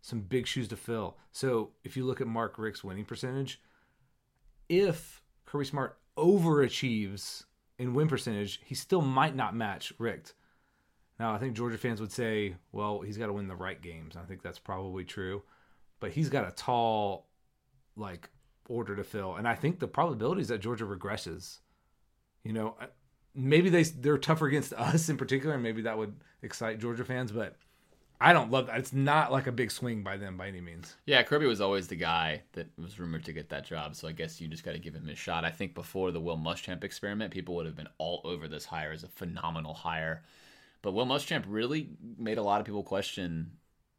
some big shoes to fill. So if you look at Mark Richt's winning percentage, if Kirby Smart overachieves in win percentage, he still might not match Richt. Now, I think Georgia fans would say, well, he's got to win the right games. I think that's probably true. But he's got a tall, like, order to fill. And I think the probability is that Georgia regresses. You know, uh, maybe they, they're tougher against us in particular, and maybe that would excite Georgia fans. But I don't love that. It's not like a big swing by them by any means. Yeah, Kirby was always the guy that was rumored to get that job, so I guess you just got to give him a shot. I think before the Will Muschamp experiment, people would have been all over this hire as a phenomenal hire. But Will Muschamp really made a lot of people question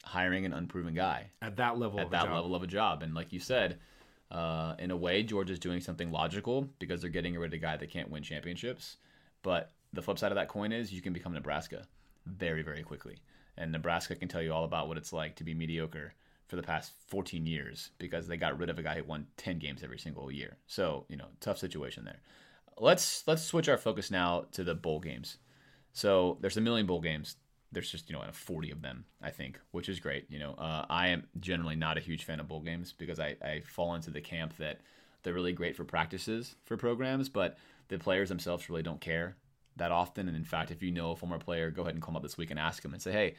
hiring an unproven guy at that level. At that level of a job, and like you said, uh, in a way, Georgia's doing something logical because they're getting rid of a guy that can't win championships. But the flip side of that coin is you can become Nebraska very, very quickly, and Nebraska can tell you all about what it's like to be mediocre for the past 14 years because they got rid of a guy who won 10 games every single year. So you know, tough situation there. Let's let's switch our focus now to the bowl games. So there's a million bowl games. There's just you know 40 of them, I think, which is great. You know, uh, I am generally not a huge fan of bowl games because I, I fall into the camp that they're really great for practices for programs, but the players themselves really don't care that often. And in fact, if you know a former player, go ahead and come up this week and ask them and say, hey,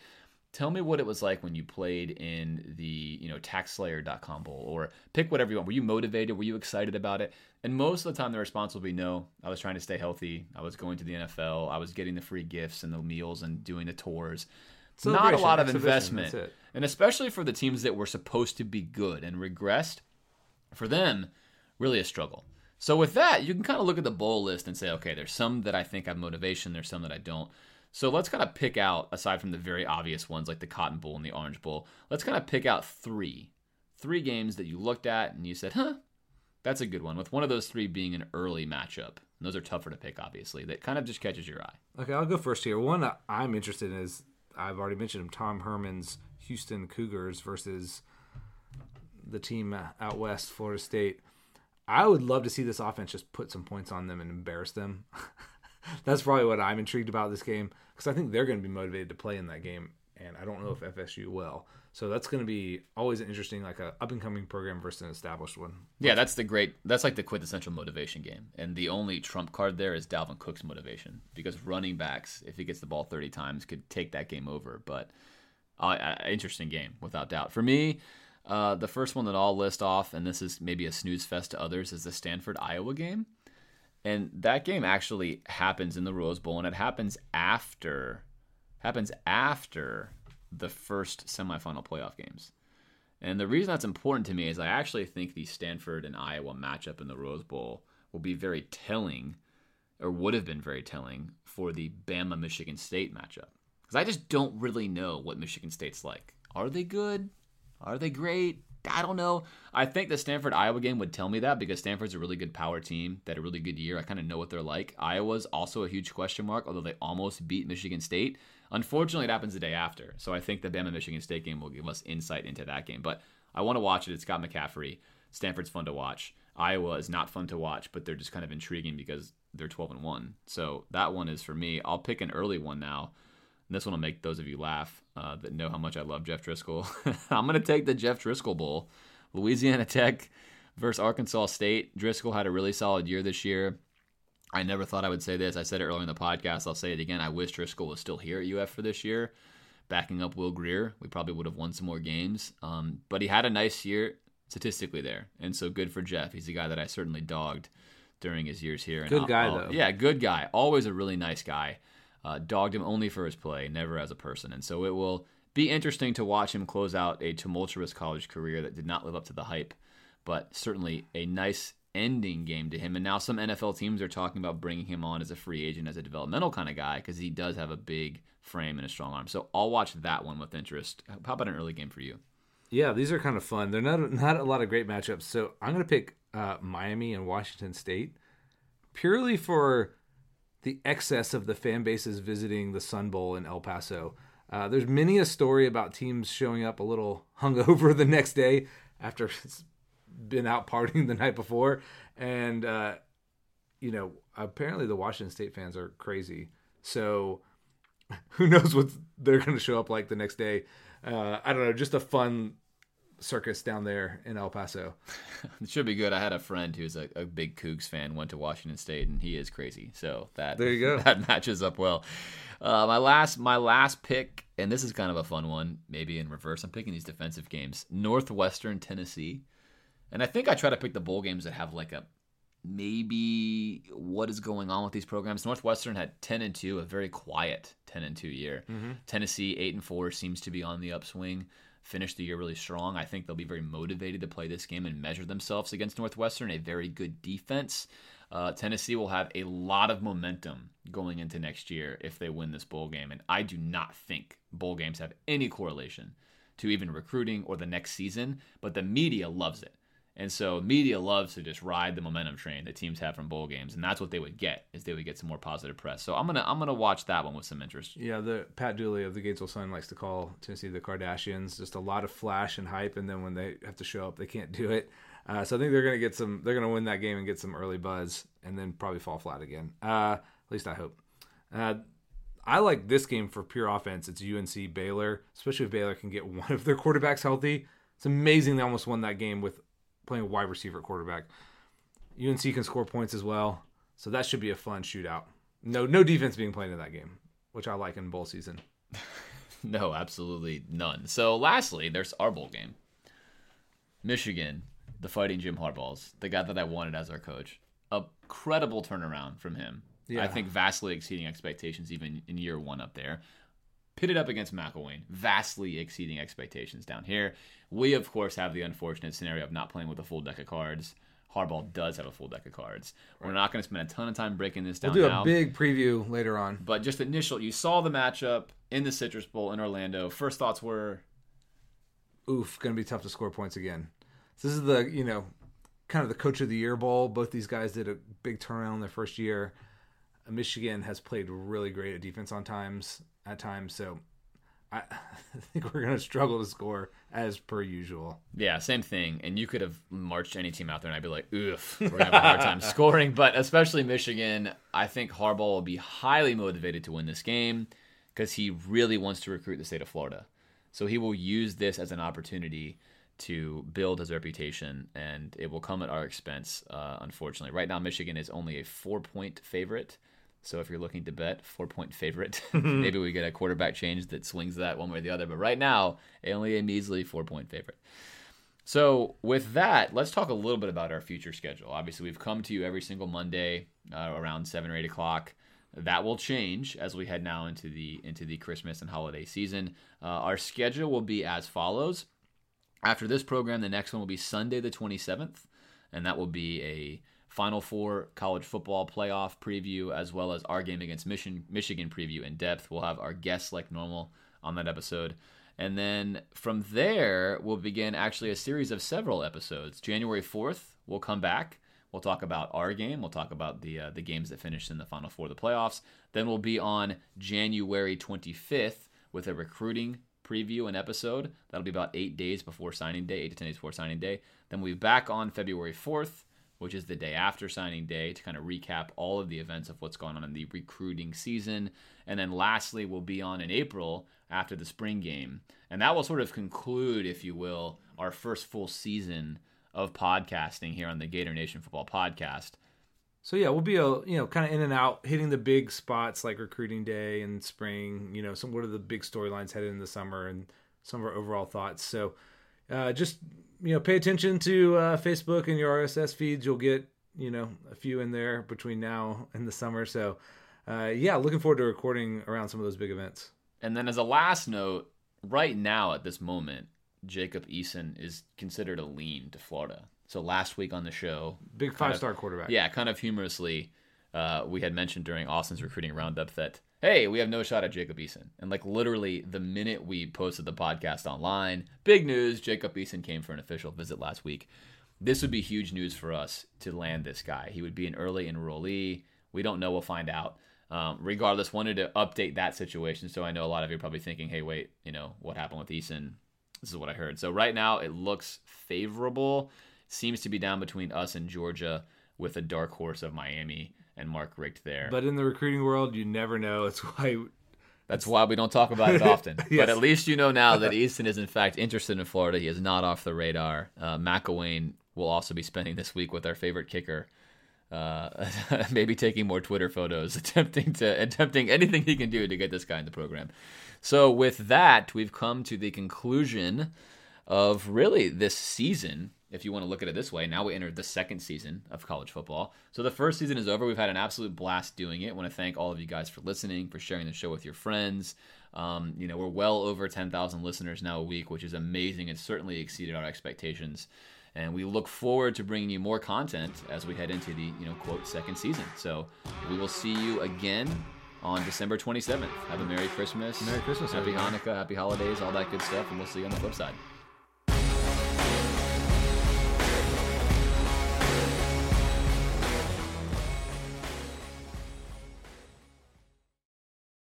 tell me what it was like when you played in the you know taxslayer.com bowl or pick whatever you want. Were you motivated? Were you excited about it? And most of the time the response will be no i was trying to stay healthy. I was going to the nfl i was getting the free gifts and the meals and doing the tours. Not a lot of investment. and especially for the teams that were supposed to be good and regressed for them really a struggle so with that you can kind of look at the bowl list and say okay there's some that i think have motivation there's some that i don't so let's kind of pick out, aside from the very obvious ones like the Cotton Bowl and the Orange Bowl, let's kind of pick out three. Three games that you looked at and you said, huh, that's a good one, with one of those three being an early matchup. And those are tougher to pick, obviously. That kind of just catches your eye. Okay, I'll go first here. One I'm interested in is, I've already mentioned him, Tom Herman's Houston Cougars versus the team out west, Florida State. I would love to see this offense just put some points on them and embarrass them. that's probably what I'm intrigued about this game because I think they're going to be motivated to play in that game, and I don't know if FSU will. So that's going to be always an interesting, like a up and coming program versus an established one. Yeah, that's the great. That's like the quintessential motivation game, and the only trump card there is Dalvin Cook's motivation because running backs, if he gets the ball 30 times, could take that game over. But uh, interesting game without doubt for me. Uh, the first one that I'll list off, and this is maybe a snooze fest to others, is the Stanford Iowa game. And that game actually happens in the Rose Bowl, and it happens after happens after the first semifinal playoff games. And the reason that's important to me is I actually think the Stanford and Iowa matchup in the Rose Bowl will be very telling, or would have been very telling, for the Bama Michigan State matchup. Because I just don't really know what Michigan State's like. Are they good? Are they great? I don't know. I think the Stanford Iowa game would tell me that because Stanford's a really good power team that a really good year. I kind of know what they're like. Iowa's also a huge question mark, although they almost beat Michigan State. Unfortunately, it happens the day after. So I think the Bama Michigan State game will give us insight into that game. But I want to watch it. It's got McCaffrey. Stanford's fun to watch. Iowa is not fun to watch, but they're just kind of intriguing because they're 12 and 1. So that one is for me. I'll pick an early one now. And this one will make those of you laugh uh, that know how much I love Jeff Driskel. I'm going to take the Jeff Driskel Bowl. Louisiana Tech versus Arkansas State. Driskel had a really solid year this year. I never thought I would say this. I said it earlier in the podcast. I'll say it again. I wish Driskel was still here at UF for this year, backing up Will Grier. We probably would have won some more games. Um, but he had a nice year statistically there. And so good for Jeff. He's a guy that I certainly dogged during his years here. And good I'll, guy, I'll, though. Yeah, good guy. Always a really nice guy. Uh, dogged him only for his play, never as a person. And so it will be interesting to watch him close out a tumultuous college career that did not live up to the hype, but certainly a nice ending game to him. And now some NFL teams are talking about bringing him on as a free agent, as a developmental kind of guy, because he does have a big frame and a strong arm. So I'll watch that one with interest. How about an early game for you? Yeah, these are kind of fun. They're not not a lot of great matchups. So I'm going to pick uh, Miami and Washington State purely for the excess of the fan bases visiting the Sun Bowl in El Paso. Uh, there's many a story about teams showing up a little hungover the next day after it's been out partying the night before, and uh, you know apparently the Washington State fans are crazy. So who knows what they're going to show up like the next day? Uh, I don't know, just a fun circus down there in El Paso. it should be good. I had a friend who's a, a, big Cougs fan, went to Washington State, and he is crazy. So that there you go. That matches up well. Uh, my last my last pick, and this is kind of a fun one, maybe in reverse. I'm picking these defensive games: Northwestern, Tennessee, and I think I try to pick the bowl games that have like a maybe what is going on with these programs. Northwestern had 10 and 2, a very quiet 10 and 2 year. Mm-hmm. Tennessee 8 and 4 seems to be on the upswing. Finished the year really strong. I think they'll be very motivated to play this game and measure themselves against Northwestern, a very good defense. Uh, Tennessee will have a lot of momentum going into next year if they win this bowl game. And I do not think bowl games have any correlation to even recruiting or the next season, but the media loves it. And so media loves to just ride the momentum train that teams have from bowl games, and that's what they would get is they would get some more positive press. So I'm gonna I'm gonna watch that one with some interest. Yeah, the Pat Dooley of the Gainesville Sun likes to call Tennessee the Kardashians. Just a lot of flash and hype, and then when they have to show up, they can't do it. Uh, so I think they're gonna get some. They're gonna win that game and get some early buzz, and then probably fall flat again. Uh, at least I hope. Uh, I like this game for pure offense. It's UNC Baylor, especially if Baylor can get one of their quarterbacks healthy. It's amazing they almost won that game with playing a wide receiver quarterback. UNC can score points as well, so that should be a fun shootout. No, no defense being played in that game, which I like in bowl season. no, absolutely none. So, lastly, there's our bowl game. Michigan, the Fighting Jim Harbaughs, the guy that I wanted as our coach. A credible turnaround from him. Yeah. I think vastly exceeding expectations even in year one up there pitted up against McElwain, vastly exceeding expectations down here. We, of course, have the unfortunate scenario of not playing with a full deck of cards. Harbaugh does have a full deck of cards. Right. We're not going to spend a ton of time breaking this down. We'll do now, a big preview later on. But just initial, you saw the matchup in the Citrus Bowl in Orlando. First thoughts were, "Oof, going to be tough to score points again." So this is the you know, kind of the Coach of the Year bowl. Both these guys did a big turnaround in their first year. Michigan has played really great at defense on times at times. So I, I think we're going to struggle to score as per usual. Yeah, same thing. And you could have marched any team out there, and I'd be like, oof, we're going to have a hard time scoring. But especially Michigan, I think Harbaugh will be highly motivated to win this game because he really wants to recruit the state of Florida. So he will use this as an opportunity to build his reputation, and it will come at our expense, uh, unfortunately. Right now, Michigan is only a four point favorite so if you're looking to bet, four point favorite, maybe we get a quarterback change that swings that one way or the other. But right now, only a measly four point favorite. So with that, let's talk a little bit about our future schedule. Obviously, we've come to you every single Monday uh, around seven or eight o'clock. That will change as we head now into the into the Christmas and holiday season. Uh, our schedule will be as follows. After this program, the next one will be Sunday the 27th, and that will be a Final Four college football playoff preview, as well as our game against Michigan, Michigan preview in depth. We'll have our guests like normal on that episode. And then from there, we'll begin actually a series of several episodes. January 4th, we'll come back. We'll talk about our game. We'll talk about the uh, the games that finished in the Final Four of the playoffs. Then we'll be on January 25th with a recruiting preview and episode. That'll be about eight days before signing day, eight to ten days before signing day. Then we'll be back on February 4th which is the day after signing day, to kind of recap all of the events of what's going on in the recruiting season. And then lastly, we'll be on in April after the spring game. And that will sort of conclude, if you will, our first full season of podcasting here on the Gator Nation Football Podcast. So yeah, we'll be a you know kind of in and out, hitting the big spots like recruiting day and spring. You know, some what are the big storylines headed in the summer and some of our overall thoughts. So uh, just you know, pay attention to uh, Facebook and your RSS feeds. You'll get you know a few in there between now and the summer. So uh, yeah, looking forward to recording around some of those big events. And then as a last note, right now at this moment, Jacob Eason is considered a lean to Florida. So last week on the show, big five star quarterback. Yeah, kind of humorously, uh, we had mentioned during Austin's recruiting roundup that hey, we have no shot at Jacob Eason. And like literally the minute we posted the podcast online, big news, Jacob Eason came for an official visit last week. This would be huge news for us to land this guy. He would be an early enrollee. We don't know. We'll find out. Um, regardless, wanted to update that situation. So I know a lot of you are probably thinking, hey, wait, you know, what happened with Eason? This is what I heard. So right now it looks favorable. seems to be down between us and Georgia with a dark horse of Miami and Mark Richt there. But in the recruiting world, you never know. It's why That's why we don't talk about it often. Yes. But at least you know now that Eason is in fact interested in Florida. He is not off the radar. Uh, McElwain will also be spending this week with our favorite kicker. Uh, maybe taking more Twitter photos, attempting to attempting anything he can do to get this guy in the program. So with that, we've come to the conclusion of really this season. If you want to look at it this way, now we entered the second season of college football. So the first season is over. We've had an absolute blast doing it. I want to thank all of you guys for listening, for sharing the show with your friends. Um, you know, we're well over 10,000 listeners now a week, which is amazing. It's certainly exceeded our expectations. And we look forward to bringing you more content as we head into the, you know, quote, second season. So we will see you again on December 27th. Have a Merry Christmas. Merry Christmas, Happy everyone. Hanukkah, Happy Holidays, all that good stuff. And we'll see you on the flip side.